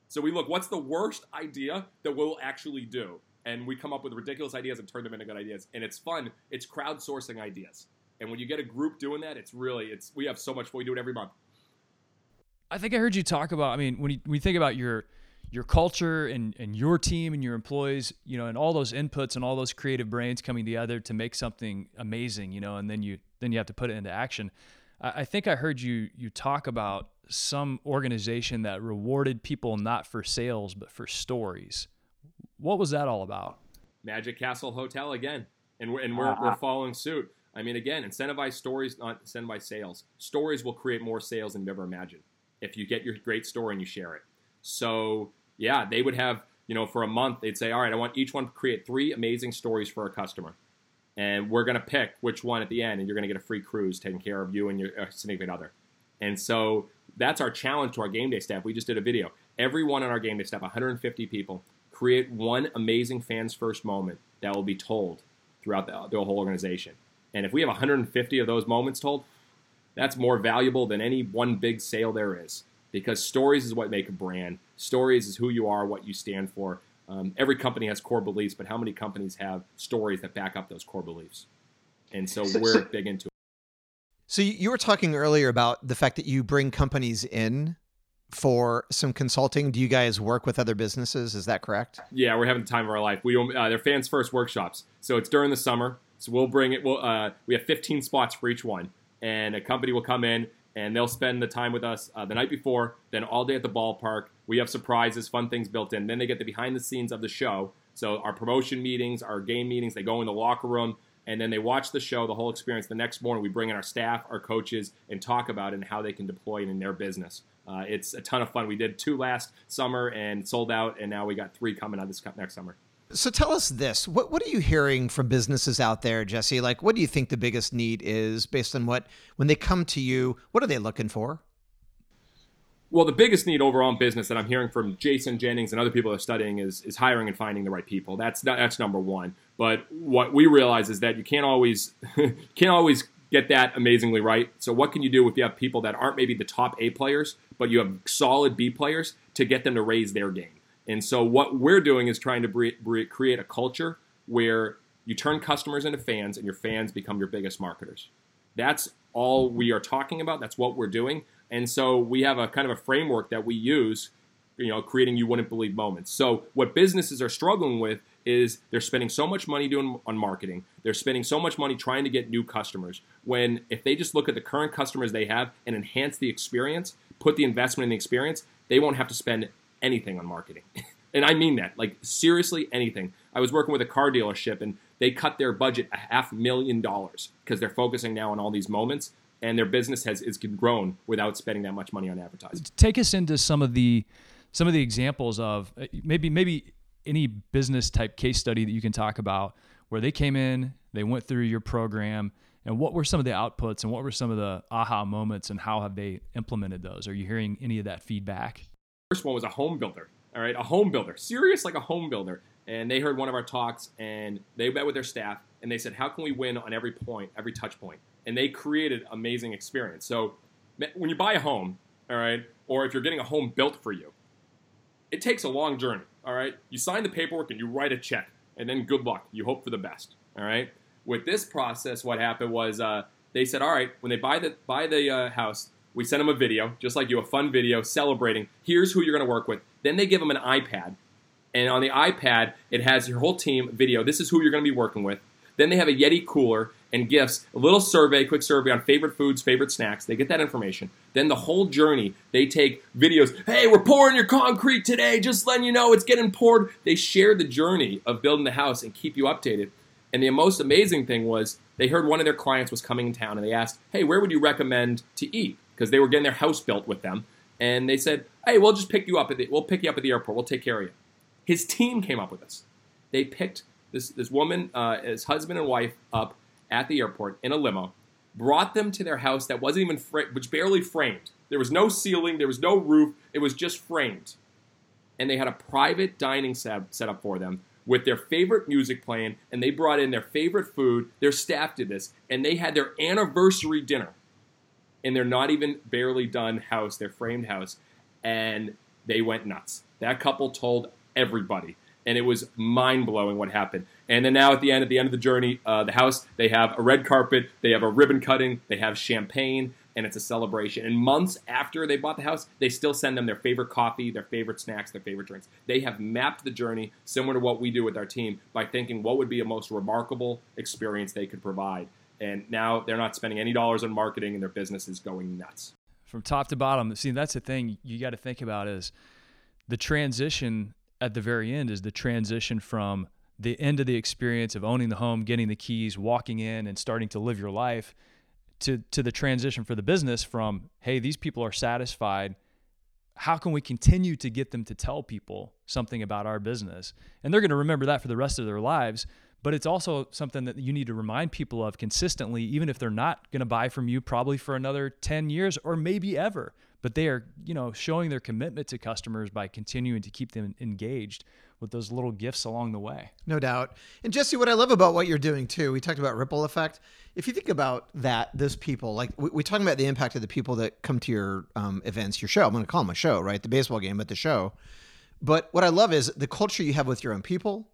So we look, what's the worst idea that we'll actually do? and we come up with ridiculous ideas and turn them into good ideas. And it's fun. It's crowdsourcing ideas. And when you get a group doing that, it's really it's we have so much fun. We do it every month. I think I heard you talk about. I mean, when you, when you think about your your culture and, and your team and your employees, you know, and all those inputs and all those creative brains coming together to make something amazing, you know, and then you then you have to put it into action. I, I think I heard you you talk about some organization that rewarded people not for sales but for stories. What was that all about? Magic Castle Hotel again, and we're and we're, uh-huh. we're following suit. I mean, again, incentivize stories, not incentivize sales. Stories will create more sales than you ever imagined if you get your great story and you share it. So yeah, they would have you know for a month they'd say, all right, I want each one to create three amazing stories for a customer, and we're gonna pick which one at the end, and you're gonna get a free cruise taking care of you and your uh, significant other. And so that's our challenge to our game day staff. We just did a video. Everyone on our game day staff, 150 people, create one amazing fans first moment that will be told throughout the, the whole organization. And if we have 150 of those moments told, that's more valuable than any one big sale there is. Because stories is what make a brand. Stories is who you are, what you stand for. Um, every company has core beliefs, but how many companies have stories that back up those core beliefs? And so, so we're so, big into it. So you were talking earlier about the fact that you bring companies in for some consulting. Do you guys work with other businesses? Is that correct? Yeah, we're having the time of our life. We uh, they're fans first workshops, so it's during the summer. So we'll bring it. We'll uh, we have 15 spots for each one, and a company will come in and they'll spend the time with us uh, the night before, then all day at the ballpark. We have surprises, fun things built in. Then they get the behind the scenes of the show. So our promotion meetings, our game meetings, they go in the locker room and then they watch the show, the whole experience. The next morning, we bring in our staff, our coaches, and talk about it and how they can deploy it in their business. Uh, it's a ton of fun. We did two last summer and sold out, and now we got three coming out this next summer. So tell us this: what what are you hearing from businesses out there, Jesse? Like, what do you think the biggest need is, based on what when they come to you? What are they looking for? Well, the biggest need overall in business that I'm hearing from Jason Jennings and other people that are studying is is hiring and finding the right people. That's that's number one. But what we realize is that you can't always can't always get that amazingly right. So what can you do if you have people that aren't maybe the top A players, but you have solid B players to get them to raise their game? And so what we're doing is trying to create a culture where you turn customers into fans and your fans become your biggest marketers. That's all we are talking about. That's what we're doing. And so we have a kind of a framework that we use, you know, creating you wouldn't believe moments. So what businesses are struggling with is they're spending so much money doing on marketing. They're spending so much money trying to get new customers. When if they just look at the current customers they have and enhance the experience, put the investment in the experience, they won't have to spend anything on marketing. and I mean that, like seriously anything. I was working with a car dealership and they cut their budget a half million dollars because they're focusing now on all these moments and their business has is grown without spending that much money on advertising. Take us into some of the some of the examples of uh, maybe maybe any business type case study that you can talk about where they came in, they went through your program, and what were some of the outputs and what were some of the aha moments and how have they implemented those? Are you hearing any of that feedback? First one was a home builder. All right, a home builder, serious like a home builder. And they heard one of our talks and they met with their staff and they said, How can we win on every point, every touch point? And they created amazing experience. So when you buy a home, all right, or if you're getting a home built for you, it takes a long journey. All right, you sign the paperwork and you write a check, and then good luck. You hope for the best. All right. With this process, what happened was uh, they said, all right, when they buy the buy the uh, house, we send them a video, just like you, a fun video celebrating. Here's who you're going to work with. Then they give them an iPad, and on the iPad it has your whole team video. This is who you're going to be working with. Then they have a Yeti cooler and gifts, a little survey, quick survey on favorite foods, favorite snacks. They get that information. Then the whole journey, they take videos. Hey, we're pouring your concrete today. Just letting you know it's getting poured. They share the journey of building the house and keep you updated. And the most amazing thing was they heard one of their clients was coming in town and they asked, Hey, where would you recommend to eat? Because they were getting their house built with them. And they said, Hey, we'll just pick you up at the, we'll pick you up at the airport. We'll take care of you. His team came up with this. They picked this, this woman, uh, his husband and wife, up at the airport in a limo, brought them to their house that wasn't even, which barely framed. There was no ceiling, there was no roof, it was just framed. And they had a private dining set, set up for them with their favorite music playing, and they brought in their favorite food. Their staff did this, and they had their anniversary dinner in their not even barely done house, their framed house, and they went nuts. That couple told everybody. and it was mind blowing what happened. And then now at the end, at the end of the journey, uh, the house they have a red carpet, they have a ribbon cutting, they have champagne, and it's a celebration. And months after they bought the house, they still send them their favorite coffee, their favorite snacks, their favorite drinks. They have mapped the journey similar to what we do with our team by thinking what would be a most remarkable experience they could provide. And now they're not spending any dollars on marketing, and their business is going nuts. From top to bottom, see that's the thing you got to think about is the transition at the very end is the transition from the end of the experience of owning the home, getting the keys, walking in, and starting to live your life to to the transition for the business from hey these people are satisfied how can we continue to get them to tell people something about our business and they're going to remember that for the rest of their lives but it's also something that you need to remind people of consistently even if they're not going to buy from you probably for another 10 years or maybe ever but they are you know showing their commitment to customers by continuing to keep them engaged with those little gifts along the way. No doubt. And Jesse, what I love about what you're doing too, we talked about ripple effect. If you think about that, those people, like we, we're talking about the impact of the people that come to your um, events, your show. I'm going to call them a show, right? The baseball game, but the show. But what I love is the culture you have with your own people.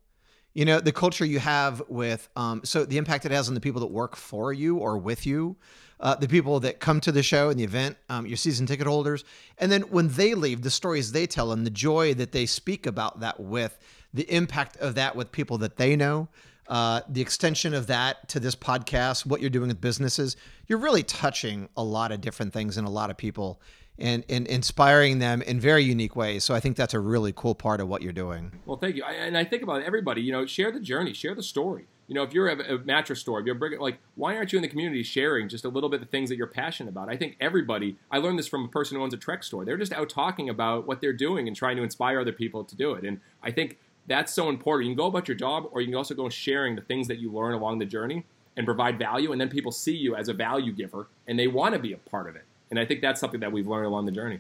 You know, the culture you have with, um, so the impact it has on the people that work for you or with you uh, the people that come to the show and the event, um, your season ticket holders. And then when they leave, the stories they tell and the joy that they speak about that with, the impact of that with people that they know, uh, the extension of that to this podcast, what you're doing with businesses, you're really touching a lot of different things and a lot of people and, and inspiring them in very unique ways. So I think that's a really cool part of what you're doing. Well, thank you. I, and I think about everybody, you know, share the journey, share the story you know, if you're a, a mattress store, if you're a like, why aren't you in the community sharing just a little bit of things that you're passionate about? I think everybody, I learned this from a person who owns a Trek store. They're just out talking about what they're doing and trying to inspire other people to do it. And I think that's so important. You can go about your job, or you can also go sharing the things that you learn along the journey and provide value. And then people see you as a value giver and they want to be a part of it. And I think that's something that we've learned along the journey,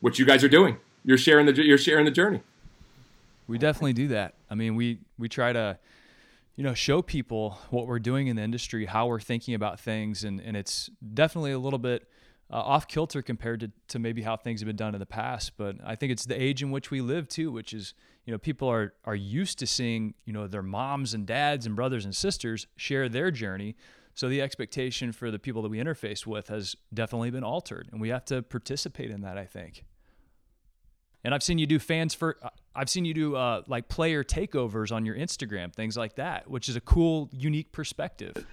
which you guys are doing. You're sharing the you're sharing the journey. We definitely do that. I mean, we we try to you know, show people what we're doing in the industry, how we're thinking about things, and and it's definitely a little bit uh, off kilter compared to, to maybe how things have been done in the past. But I think it's the age in which we live too, which is you know people are are used to seeing you know their moms and dads and brothers and sisters share their journey. So the expectation for the people that we interface with has definitely been altered, and we have to participate in that. I think. And I've seen you do fans for I've seen you do uh, like player takeovers on your Instagram, things like that, which is a cool, unique perspective.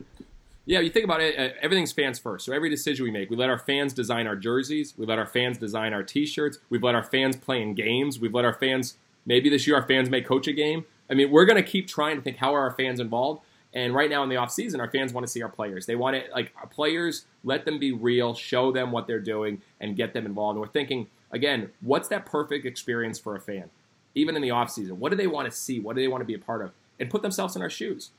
Yeah, you think about it, uh, everything's fans first. So every decision we make, we let our fans design our jerseys, we let our fans design our T-shirts, we've let our fans play in games, we've let our fans maybe this year our fans may coach a game. I mean, we're going to keep trying to think how are our fans involved. And right now in the off season, our fans want to see our players. They want it like our players. Let them be real, show them what they're doing, and get them involved. And we're thinking again, what's that perfect experience for a fan? Even in the off season, what do they want to see? What do they want to be a part of? And put themselves in our shoes.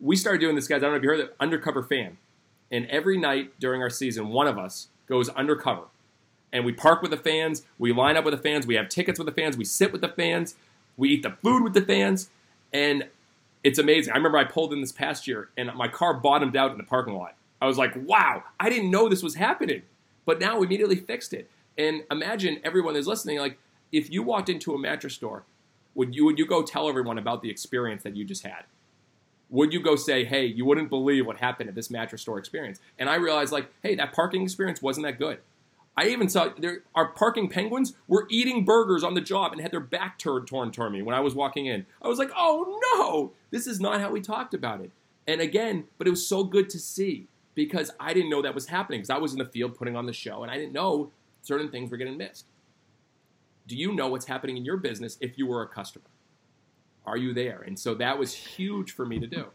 We started doing this, guys. I don't know if you heard it, undercover fan. And every night during our season, one of us goes undercover. And we park with the fans, we line up with the fans, we have tickets with the fans, we sit with the fans, we eat the food with the fans, and it's amazing. I remember I pulled in this past year and my car bottomed out in the parking lot. I was like, wow, I didn't know this was happening. But now we immediately fixed it. And imagine everyone is listening, like if you walked into a mattress store, would you would you go tell everyone about the experience that you just had? Would you go say, hey, you wouldn't believe what happened at this mattress store experience? And I realized, like, hey, that parking experience wasn't that good. I even saw there our parking penguins were eating burgers on the job and had their back turned torn toward me when I was walking in. I was like, oh no, this is not how we talked about it. And again, but it was so good to see because I didn't know that was happening because I was in the field putting on the show and I didn't know certain things were getting missed. Do you know what's happening in your business if you were a customer? Are you there? And so that was huge for me to do.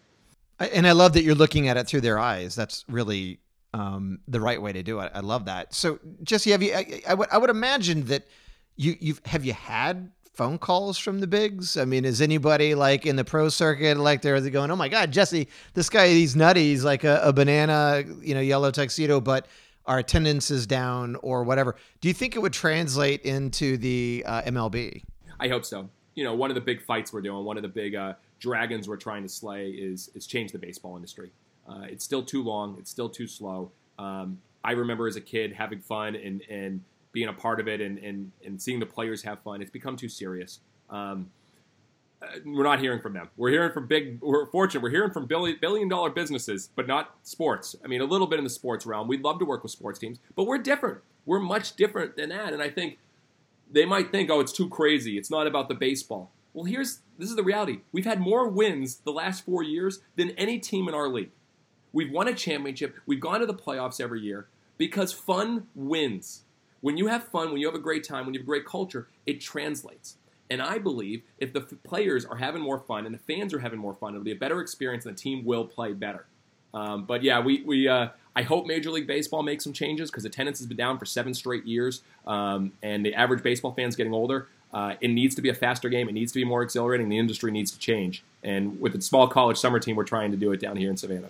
And I love that you're looking at it through their eyes. That's really um, the right way to do it. I love that. So Jesse, have you? I, I would I would imagine that you you've have you had phone calls from the bigs? I mean, is anybody like in the pro circuit like they're going, "Oh my God, Jesse, this guy he's nutty. He's like a, a banana, you know, yellow tuxedo, but our attendance is down or whatever. Do you think it would translate into the uh, MLB? I hope so. You know, one of the big fights we're doing, one of the big uh, dragons we're trying to slay is is change the baseball industry. Uh, it's still too long. It's still too slow. Um, I remember as a kid having fun and, and being a part of it and, and, and seeing the players have fun. It's become too serious. Um, we're not hearing from them. We're hearing from big. We're fortunate. We're hearing from billion billion dollar businesses, but not sports. I mean, a little bit in the sports realm. We'd love to work with sports teams, but we're different. We're much different than that. And I think they might think, oh, it's too crazy. It's not about the baseball. Well, here's this is the reality. We've had more wins the last four years than any team in our league. We've won a championship. We've gone to the playoffs every year because fun wins. When you have fun, when you have a great time, when you have a great culture, it translates. And I believe if the players are having more fun and the fans are having more fun, it'll be a better experience and the team will play better. Um, but yeah, we, we uh, I hope Major League Baseball makes some changes because attendance has been down for seven straight years, um, and the average baseball fan's getting older. Uh, it needs to be a faster game. It needs to be more exhilarating. The industry needs to change. And with the small college summer team, we're trying to do it down here in Savannah.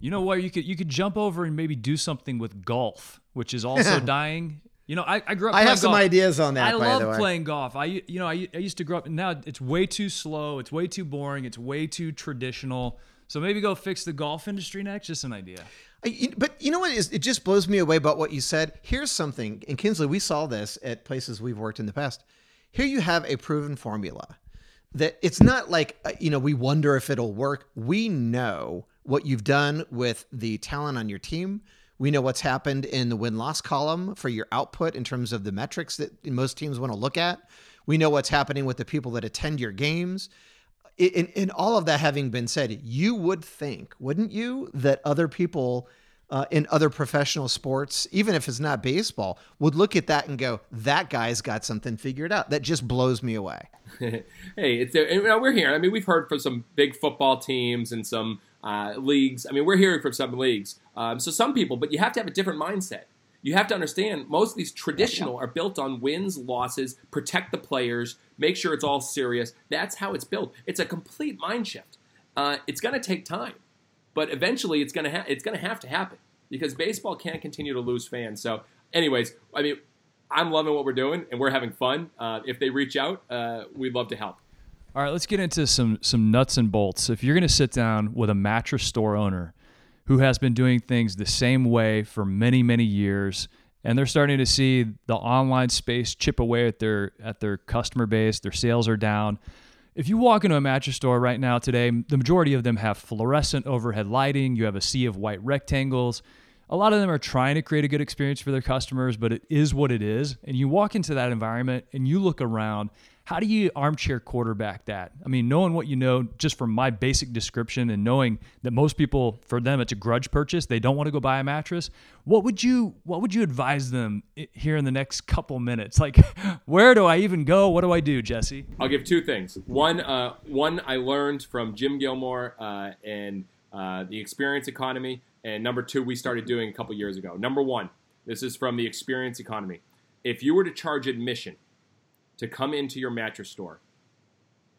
You know what? You could you could jump over and maybe do something with golf, which is also dying. You know, I, I grew up. I have some golf. ideas on that. I by love the way. playing golf. I you know I, I used to grow up. Now it's way too slow. It's way too boring. It's way too traditional. So maybe go fix the golf industry next. Just an idea. I- But you know what is? It just blows me away about what you said. Here's something, and Kinsley, we saw this at places we've worked in the past. Here you have a proven formula that it's not like uh, you know we wonder if it'll work. We know what you've done with the talent on your team. We know what's happened in the win loss column for your output in terms of the metrics that most teams want to look at. We know what's happening with the people that attend your games in, in all of that having been said, you would think, wouldn't you, that other people uh, in other professional sports, even if it's not baseball, would look at that and go, "That guy's got something figured out." That just blows me away. hey, it's know, we're here. I mean, we've heard from some big football teams and some uh, leagues. I mean, we're hearing from some leagues. Um, so some people, but you have to have a different mindset. You have to understand most of these traditional are built on wins, losses, protect the players, make sure it's all serious. That's how it's built. It's a complete mind shift. Uh, it's going to take time, but eventually it's going to ha- it's going to have to happen because baseball can't continue to lose fans. So, anyways, I mean, I'm loving what we're doing and we're having fun. Uh, if they reach out, uh, we'd love to help. All right, let's get into some some nuts and bolts. If you're going to sit down with a mattress store owner who has been doing things the same way for many many years, and they're starting to see the online space chip away at their at their customer base, their sales are down. If you walk into a mattress store right now today, the majority of them have fluorescent overhead lighting. You have a sea of white rectangles. A lot of them are trying to create a good experience for their customers, but it is what it is. And you walk into that environment and you look around. How do you armchair quarterback that? I mean, knowing what you know just from my basic description and knowing that most people, for them, it's a grudge purchase. They don't want to go buy a mattress. What would you What would you advise them here in the next couple minutes? Like, where do I even go? What do I do, Jesse? I'll give two things. One, uh, one I learned from Jim Gilmore uh, and uh, the Experience Economy, and number two, we started doing a couple years ago. Number one, this is from the Experience Economy. If you were to charge admission to come into your mattress store,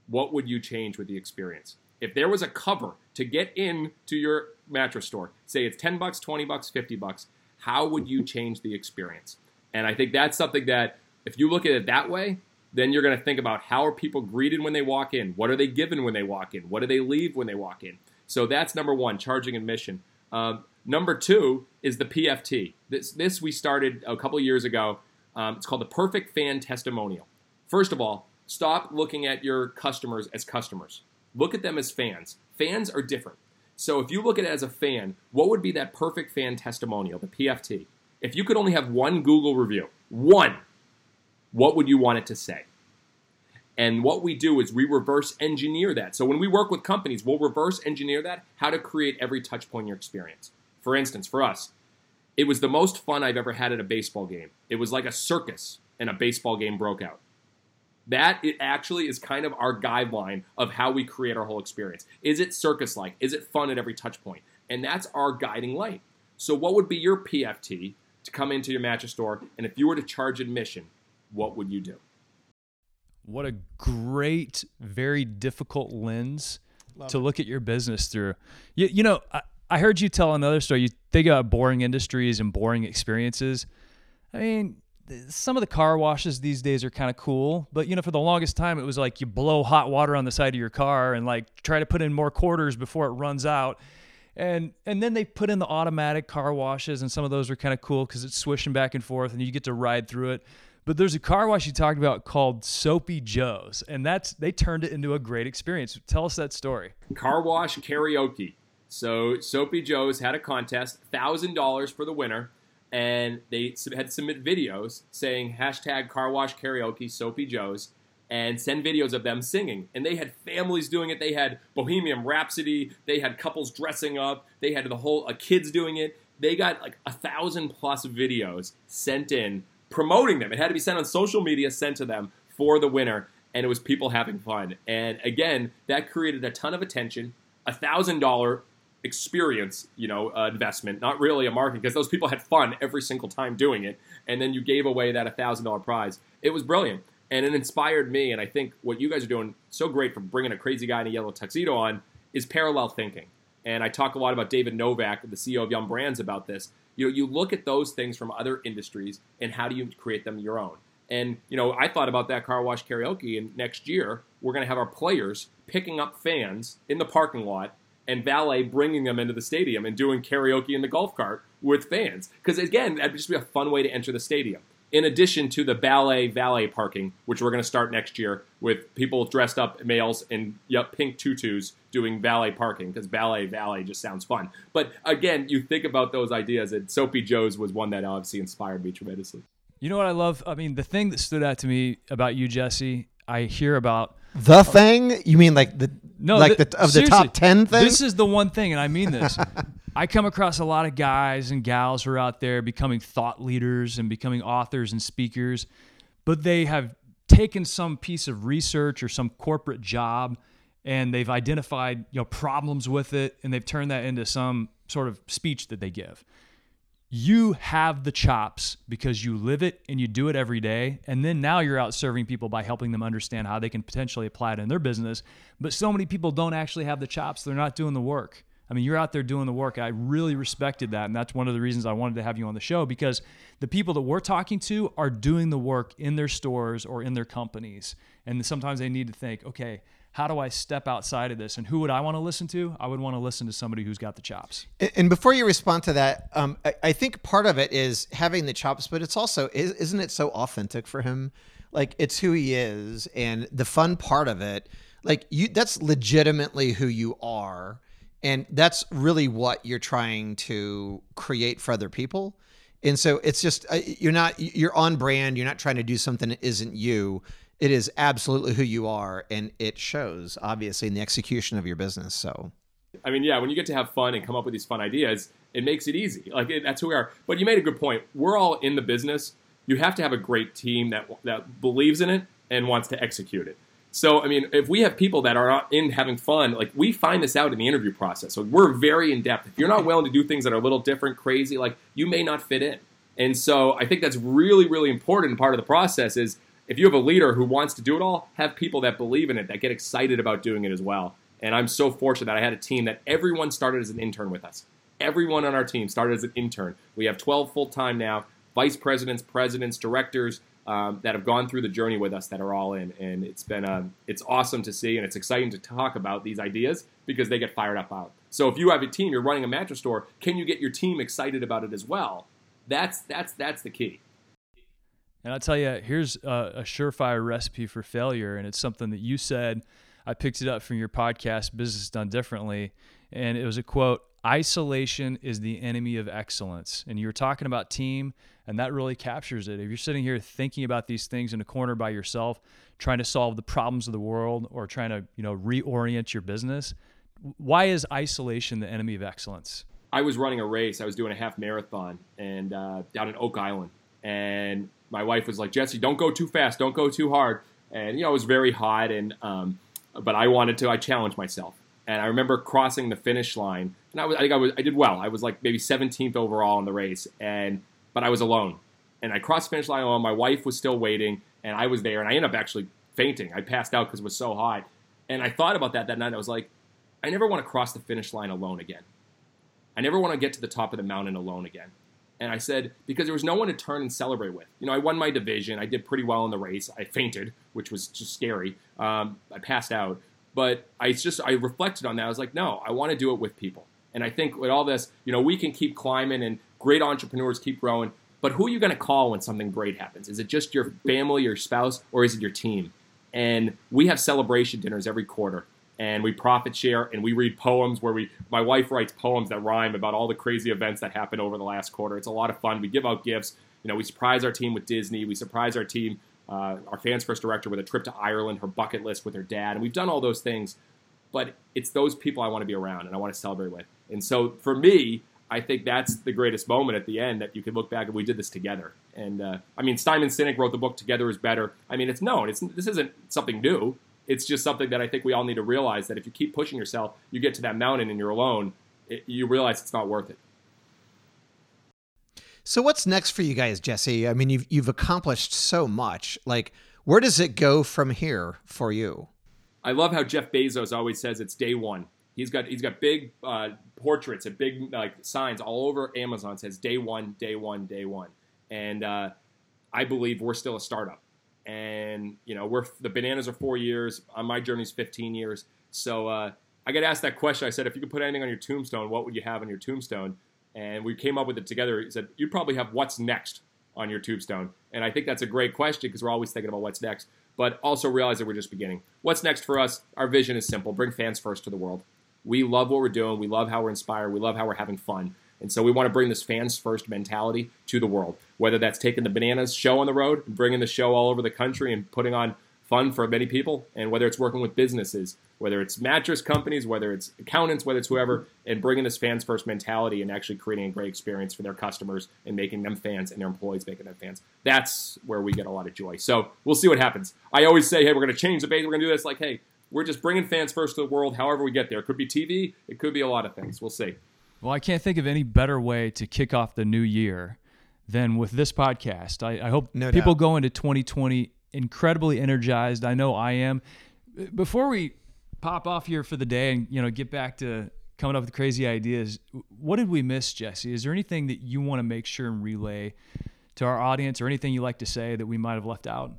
what would you change with the experience? If there was a cover to get in to your mattress store, say it's 10 bucks, 20 bucks, 50 bucks, how would you change the experience? And I think that's something that if you look at it that way, then you're going to think about how are people greeted when they walk in? What are they given when they walk in? What do they leave when they walk in? So that's number one, charging admission. Um, number two is the PFT. This, this we started a couple years ago. Um, it's called the Perfect Fan Testimonial. First of all, stop looking at your customers as customers. Look at them as fans. Fans are different. So if you look at it as a fan, what would be that perfect fan testimonial, the PFT? If you could only have one Google review, one, what would you want it to say? And what we do is we reverse engineer that. So when we work with companies, we'll reverse engineer that, how to create every touch point in your experience. For instance, for us, it was the most fun I've ever had at a baseball game. It was like a circus and a baseball game broke out. That it actually is kind of our guideline of how we create our whole experience. Is it circus like? Is it fun at every touch point? And that's our guiding light. So, what would be your PFT to come into your mattress store? And if you were to charge admission, what would you do? What a great, very difficult lens to look at your business through. You, you know, I, I heard you tell another story. You think about boring industries and boring experiences. I mean, th- some of the car washes these days are kind of cool, but you know, for the longest time, it was like you blow hot water on the side of your car and like try to put in more quarters before it runs out. And and then they put in the automatic car washes, and some of those are kind of cool because it's swishing back and forth, and you get to ride through it. But there's a car wash you talked about called Soapy Joe's, and that's they turned it into a great experience. Tell us that story. Car wash karaoke. So Soapy Joe's had a contest, thousand dollars for the winner, and they had to submit videos saying hashtag car wash karaoke Soapy Joe's and send videos of them singing. And they had families doing it. They had Bohemian Rhapsody. They had couples dressing up. They had the whole uh, kids doing it. They got like a thousand plus videos sent in promoting them. It had to be sent on social media, sent to them for the winner, and it was people having fun. And again, that created a ton of attention. A thousand dollar experience, you know, uh, investment, not really a marketing, because those people had fun every single time doing it. And then you gave away that thousand dollar prize. It was brilliant and it inspired me. And I think what you guys are doing so great for bringing a crazy guy in a yellow tuxedo on is parallel thinking. And I talk a lot about David Novak, the CEO of Yum Brands, about this. You know, you look at those things from other industries and how do you create them your own. And you know, I thought about that car wash karaoke, and next year we're going to have our players picking up fans in the parking lot and valet bringing them into the stadium and doing karaoke in the golf cart with fans. Because again, that'd just be a fun way to enter the stadium in addition to the ballet valet parking, which we're going to start next year with people dressed up males in yep, pink tutus doing valet parking because ballet valet just sounds fun. But again, you think about those ideas, and Soapy Joe's was one that obviously inspired me tremendously. You know what I love? I mean, the thing that stood out to me about you, Jesse, I hear about the thing. You mean like the no, like the, the of the top ten things? This is the one thing, and I mean this. I come across a lot of guys and gals who are out there becoming thought leaders and becoming authors and speakers, but they have taken some piece of research or some corporate job and they've identified you know problems with it and they've turned that into some sort of speech that they give. You have the chops because you live it and you do it every day. And then now you're out serving people by helping them understand how they can potentially apply it in their business. But so many people don't actually have the chops, they're not doing the work. I mean, you're out there doing the work. I really respected that. And that's one of the reasons I wanted to have you on the show because the people that we're talking to are doing the work in their stores or in their companies. And sometimes they need to think, okay, how do I step outside of this? And who would I want to listen to? I would want to listen to somebody who's got the chops. And before you respond to that, um, I, I, think part of it is having the chops, but it's also, isn't it so authentic for him? Like it's who he is. And the fun part of it, like you, that's legitimately who you are and that's really what you're trying to create for other people and so it's just uh, you're not you're on brand you're not trying to do something that isn't you it is absolutely who you are and it shows obviously in the execution of your business so i mean yeah when you get to have fun and come up with these fun ideas it makes it easy like it, that's who we are but you made a good point we're all in the business you have to have a great team that that believes in it and wants to execute it so, I mean, if we have people that are in having fun, like we find this out in the interview process. So we're very in depth. If you're not willing to do things that are a little different, crazy, like you may not fit in. And so I think that's really, really important. Part of the process is if you have a leader who wants to do it all, have people that believe in it, that get excited about doing it as well. And I'm so fortunate that I had a team that everyone started as an intern with us. Everyone on our team started as an intern. We have 12 full time now, vice presidents, presidents, directors, um, that have gone through the journey with us that are all in, and it's been um, it's awesome to see, and it's exciting to talk about these ideas because they get fired up out. So if you have a team, you're running a mattress store, can you get your team excited about it as well? That's that's that's the key. And I'll tell you, here's a, a surefire recipe for failure, and it's something that you said. I picked it up from your podcast, Business Done Differently, and it was a quote isolation is the enemy of excellence. And you were talking about team, and that really captures it. If you're sitting here thinking about these things in a corner by yourself, trying to solve the problems of the world or trying to, you know, reorient your business, why is isolation the enemy of excellence? I was running a race. I was doing a half marathon and uh, down in Oak Island, and my wife was like, "Jesse, don't go too fast. Don't go too hard." And you know, it was very hot, and um, but I wanted to. I challenged myself, and I remember crossing the finish line, and I was, I think I was, I did well. I was like maybe 17th overall in the race, and but I was alone, and I crossed the finish line alone. My wife was still waiting, and I was there, and I ended up actually fainting. I passed out because it was so hot, and I thought about that that night. I was like, I never want to cross the finish line alone again. I never want to get to the top of the mountain alone again. And I said, because there was no one to turn and celebrate with. You know, I won my division. I did pretty well in the race. I fainted, which was just scary. Um, I passed out. But I just I reflected on that. I was like, no, I want to do it with people. And I think with all this, you know, we can keep climbing and great entrepreneurs keep growing. But who are you going to call when something great happens? Is it just your family, your spouse, or is it your team? And we have celebration dinners every quarter, and we profit share, and we read poems where we, my wife writes poems that rhyme about all the crazy events that happened over the last quarter. It's a lot of fun. We give out gifts. You know, we surprise our team with Disney. We surprise our team, uh, our fans first director, with a trip to Ireland, her bucket list with her dad, and we've done all those things. But it's those people I want to be around and I want to celebrate with. And so for me, I think that's the greatest moment at the end that you can look back and we did this together. And uh, I mean, Simon Sinek wrote the book "Together Is Better." I mean, it's known. It's this isn't something new. It's just something that I think we all need to realize that if you keep pushing yourself, you get to that mountain and you're alone. It, you realize it's not worth it. So what's next for you guys, Jesse? I mean, you've you've accomplished so much. Like, where does it go from here for you? I love how Jeff Bezos always says it's day one. He's got he's got big uh, portraits and big like signs all over Amazon says day one, day one, day one. And uh, I believe we're still a startup. And you know, we're the bananas are four years. On my journey's 15 years. So uh, I got asked that question. I said, if you could put anything on your tombstone, what would you have on your tombstone? And we came up with it together. He said, you'd probably have what's next on your tombstone. And I think that's a great question because we're always thinking about what's next but also realize that we're just beginning. What's next for us? Our vision is simple bring fans first to the world. We love what we're doing. We love how we're inspired. We love how we're having fun. And so we want to bring this fans first mentality to the world, whether that's taking the Bananas show on the road, bringing the show all over the country, and putting on fun for many people, and whether it's working with businesses, whether it's mattress companies, whether it's accountants, whether it's whoever, and bringing this fans first mentality and actually creating a great experience for their customers and making them fans and their employees making them fans. That's where we get a lot of joy. So we'll see what happens. I always say, hey, we're going to change the base, we're going to do this. Like, hey, we're just bringing fans first to the world, however we get there. It could be TV, it could be a lot of things. We'll see. Well, I can't think of any better way to kick off the new year than with this podcast. I, I hope No people doubt. go into 2020 incredibly energized. I know I am. Before we pop off here for the day and you know get back to coming up with crazy ideas, what did we miss, Jesse? Is there anything that you want to make sure and relay to our audience, or anything you like to say that we might have left out?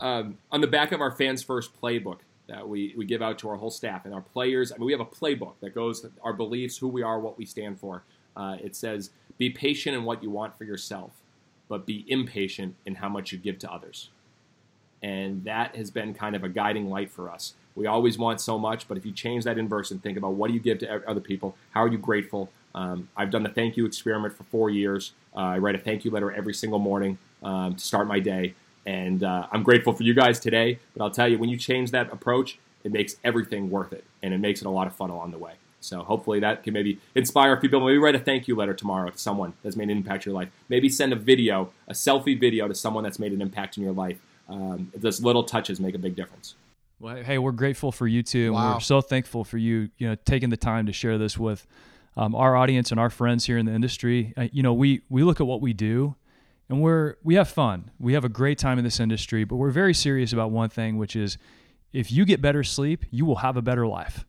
um, on the back of our fans first playbook that we, we give out to our whole staff and our players. I mean, we have a playbook that goes our beliefs, who we are, what we stand for. Uh, it says, "Be patient in what you want for yourself, but be impatient in how much you give to others." And that has been kind of a guiding light for us. We always want so much, but if you change that inverse and think about what do you give to other people, how are you grateful? Um, I've done the thank you experiment for four years. Uh, I write a thank you letter every single morning um, to start my day. And uh, I'm grateful for you guys today. But I'll tell you, when you change that approach, it makes everything worth it. And it makes it a lot of fun along the way. So hopefully that can maybe inspire people. Maybe write a thank you letter tomorrow to someone that's made an impact in your life. Maybe send a video, a selfie video to someone that's made an impact in your life. Um, those little touches make a big difference. Well, hey, we're grateful for you too. Wow. We're so thankful for you, you know, taking the time to share this with um, our audience and our friends here in the industry. Uh, you know, we we look at what we do, and we're we have fun. We have a great time in this industry, but we're very serious about one thing, which is if you get better sleep, you will have a better life.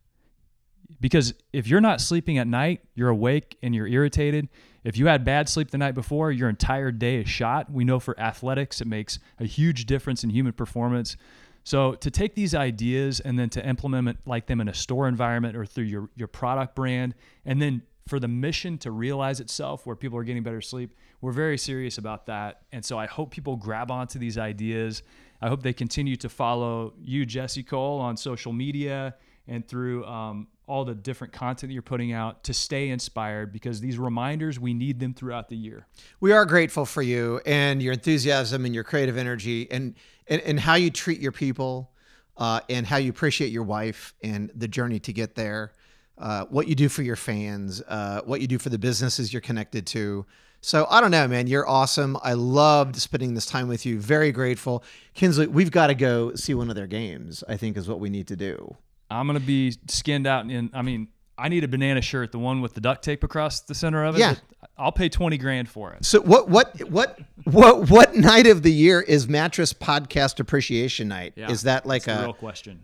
Because if you're not sleeping at night, you're awake and you're irritated. If you had bad sleep the night before, your entire day is shot. We know for athletics, it makes a huge difference in human performance. So to take these ideas and then to implement them like them in a store environment or through your, your product brand, and then for the mission to realize itself where people are getting better sleep, we're very serious about that. And so I hope people grab onto these ideas. I hope they continue to follow you, Jesse Cole, on social media and through um, all the different content that you're putting out to stay inspired because these reminders, we need them throughout the year. We are grateful for you and your enthusiasm and your creative energy and and, and how you treat your people uh, and how you appreciate your wife and the journey to get there. Uh, what you do for your fans, uh, what you do for the businesses you're connected to. So I don't know, man. You're awesome. I loved spending this time with you. Very grateful, Kinsley. We've got to go see one of their games. I think is what we need to do. I'm gonna be skinned out in. I mean, I need a banana shirt, the one with the duct tape across the center of it. Yeah. I'll pay twenty grand for it. So what what what what what night of the year is Mattress Podcast Appreciation Night? Yeah, Is that like That's a real question?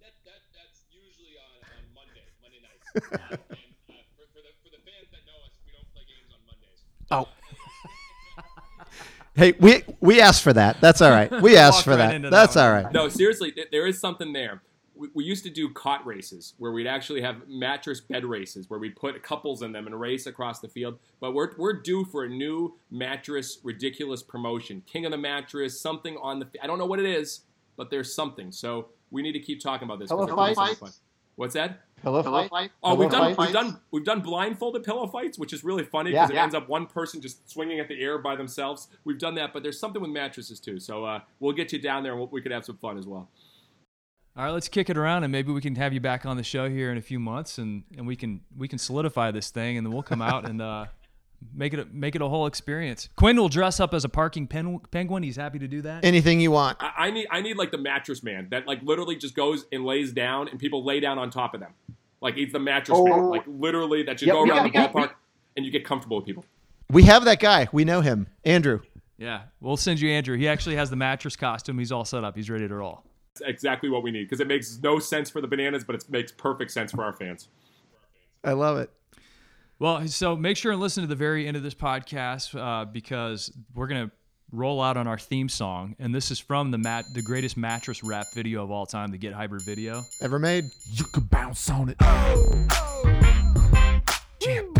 That, that, that's usually on, on Monday, Monday nights. and uh, for, for, the, for the fans that know us, we don't play games on Mondays. Oh. Hey, we we asked for that. That's all right. We asked for right that. That's that all one. right. No, seriously, th- there is something there. We, we used to do cot races where we'd actually have mattress bed races where we'd put couples in them and race across the field. But we're, we're due for a new mattress ridiculous promotion. King of the mattress, something on the. I don't know what it is, but there's something. So we need to keep talking about this. Pillow it really fights? fun. What's that? Pillow fight? Oh, we've done fights? we've done we've done blindfolded pillow fights, which is really funny Yeah. because it Yeah. ends up one person just swinging at the air by themselves. We've done that, but there's something with mattresses too. So uh, we'll get you down there and we'll, we could have some fun as well. All right, let's kick it around and maybe we can have you back on the show here in a few months and, and we can we can solidify this thing and then we'll come out and uh, make it a, make it a whole experience. Quinn will dress up as a parking pen, penguin. He's happy to do that. Anything you want. I, I need I need like the mattress man that like literally just goes and lays down and people lay down on top of them. Like he's the mattress Oh. man. Like literally that you Yep, go we around the got- we- ballpark and you get comfortable with people. We have that guy. We know him. Andrew. yeah, we'll send you Andrew. He actually has the mattress costume. He's all set up. He's ready to roll. That's exactly what we need because it makes no sense for the bananas, but it makes perfect sense for our fans. I love it. Well, so make sure and listen to the very end of this podcast uh, because we're gonna roll out on our theme song, and this is from the mat, the greatest mattress rap video of all time, the Get Hybrid video. Ever made? You can bounce on it. Yeah, bounce with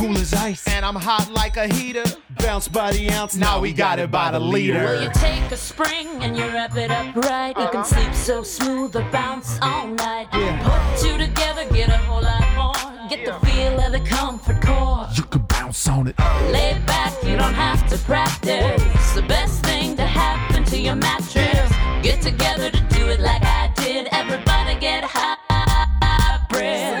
as ice. And I'm hot like a heater. Bounce by the ounce, Now we got it by the liter. Well, you take a spring and you wrap it up right. You can sleep so smooth or bounce all night. Put two together, get a whole lot more. Get the feel of the comfort core. You can bounce on it. Lay back, you don't have to practice. It's The best thing to happen to your mattress. Get together to do it like I did. Everybody get hybrid. If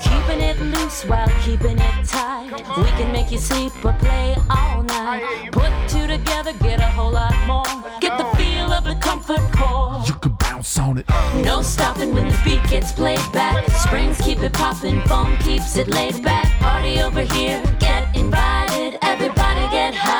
Keeping it loose while keeping it tight. We can make you sleep or play all night. Put two together, get a whole lot more. Get the feel of the comfort core. you can bounce on it. No stopping when the beat gets played back. Springs keep it popping, foam keeps it laid back. Party over here, get invited. Everybody get hybrid.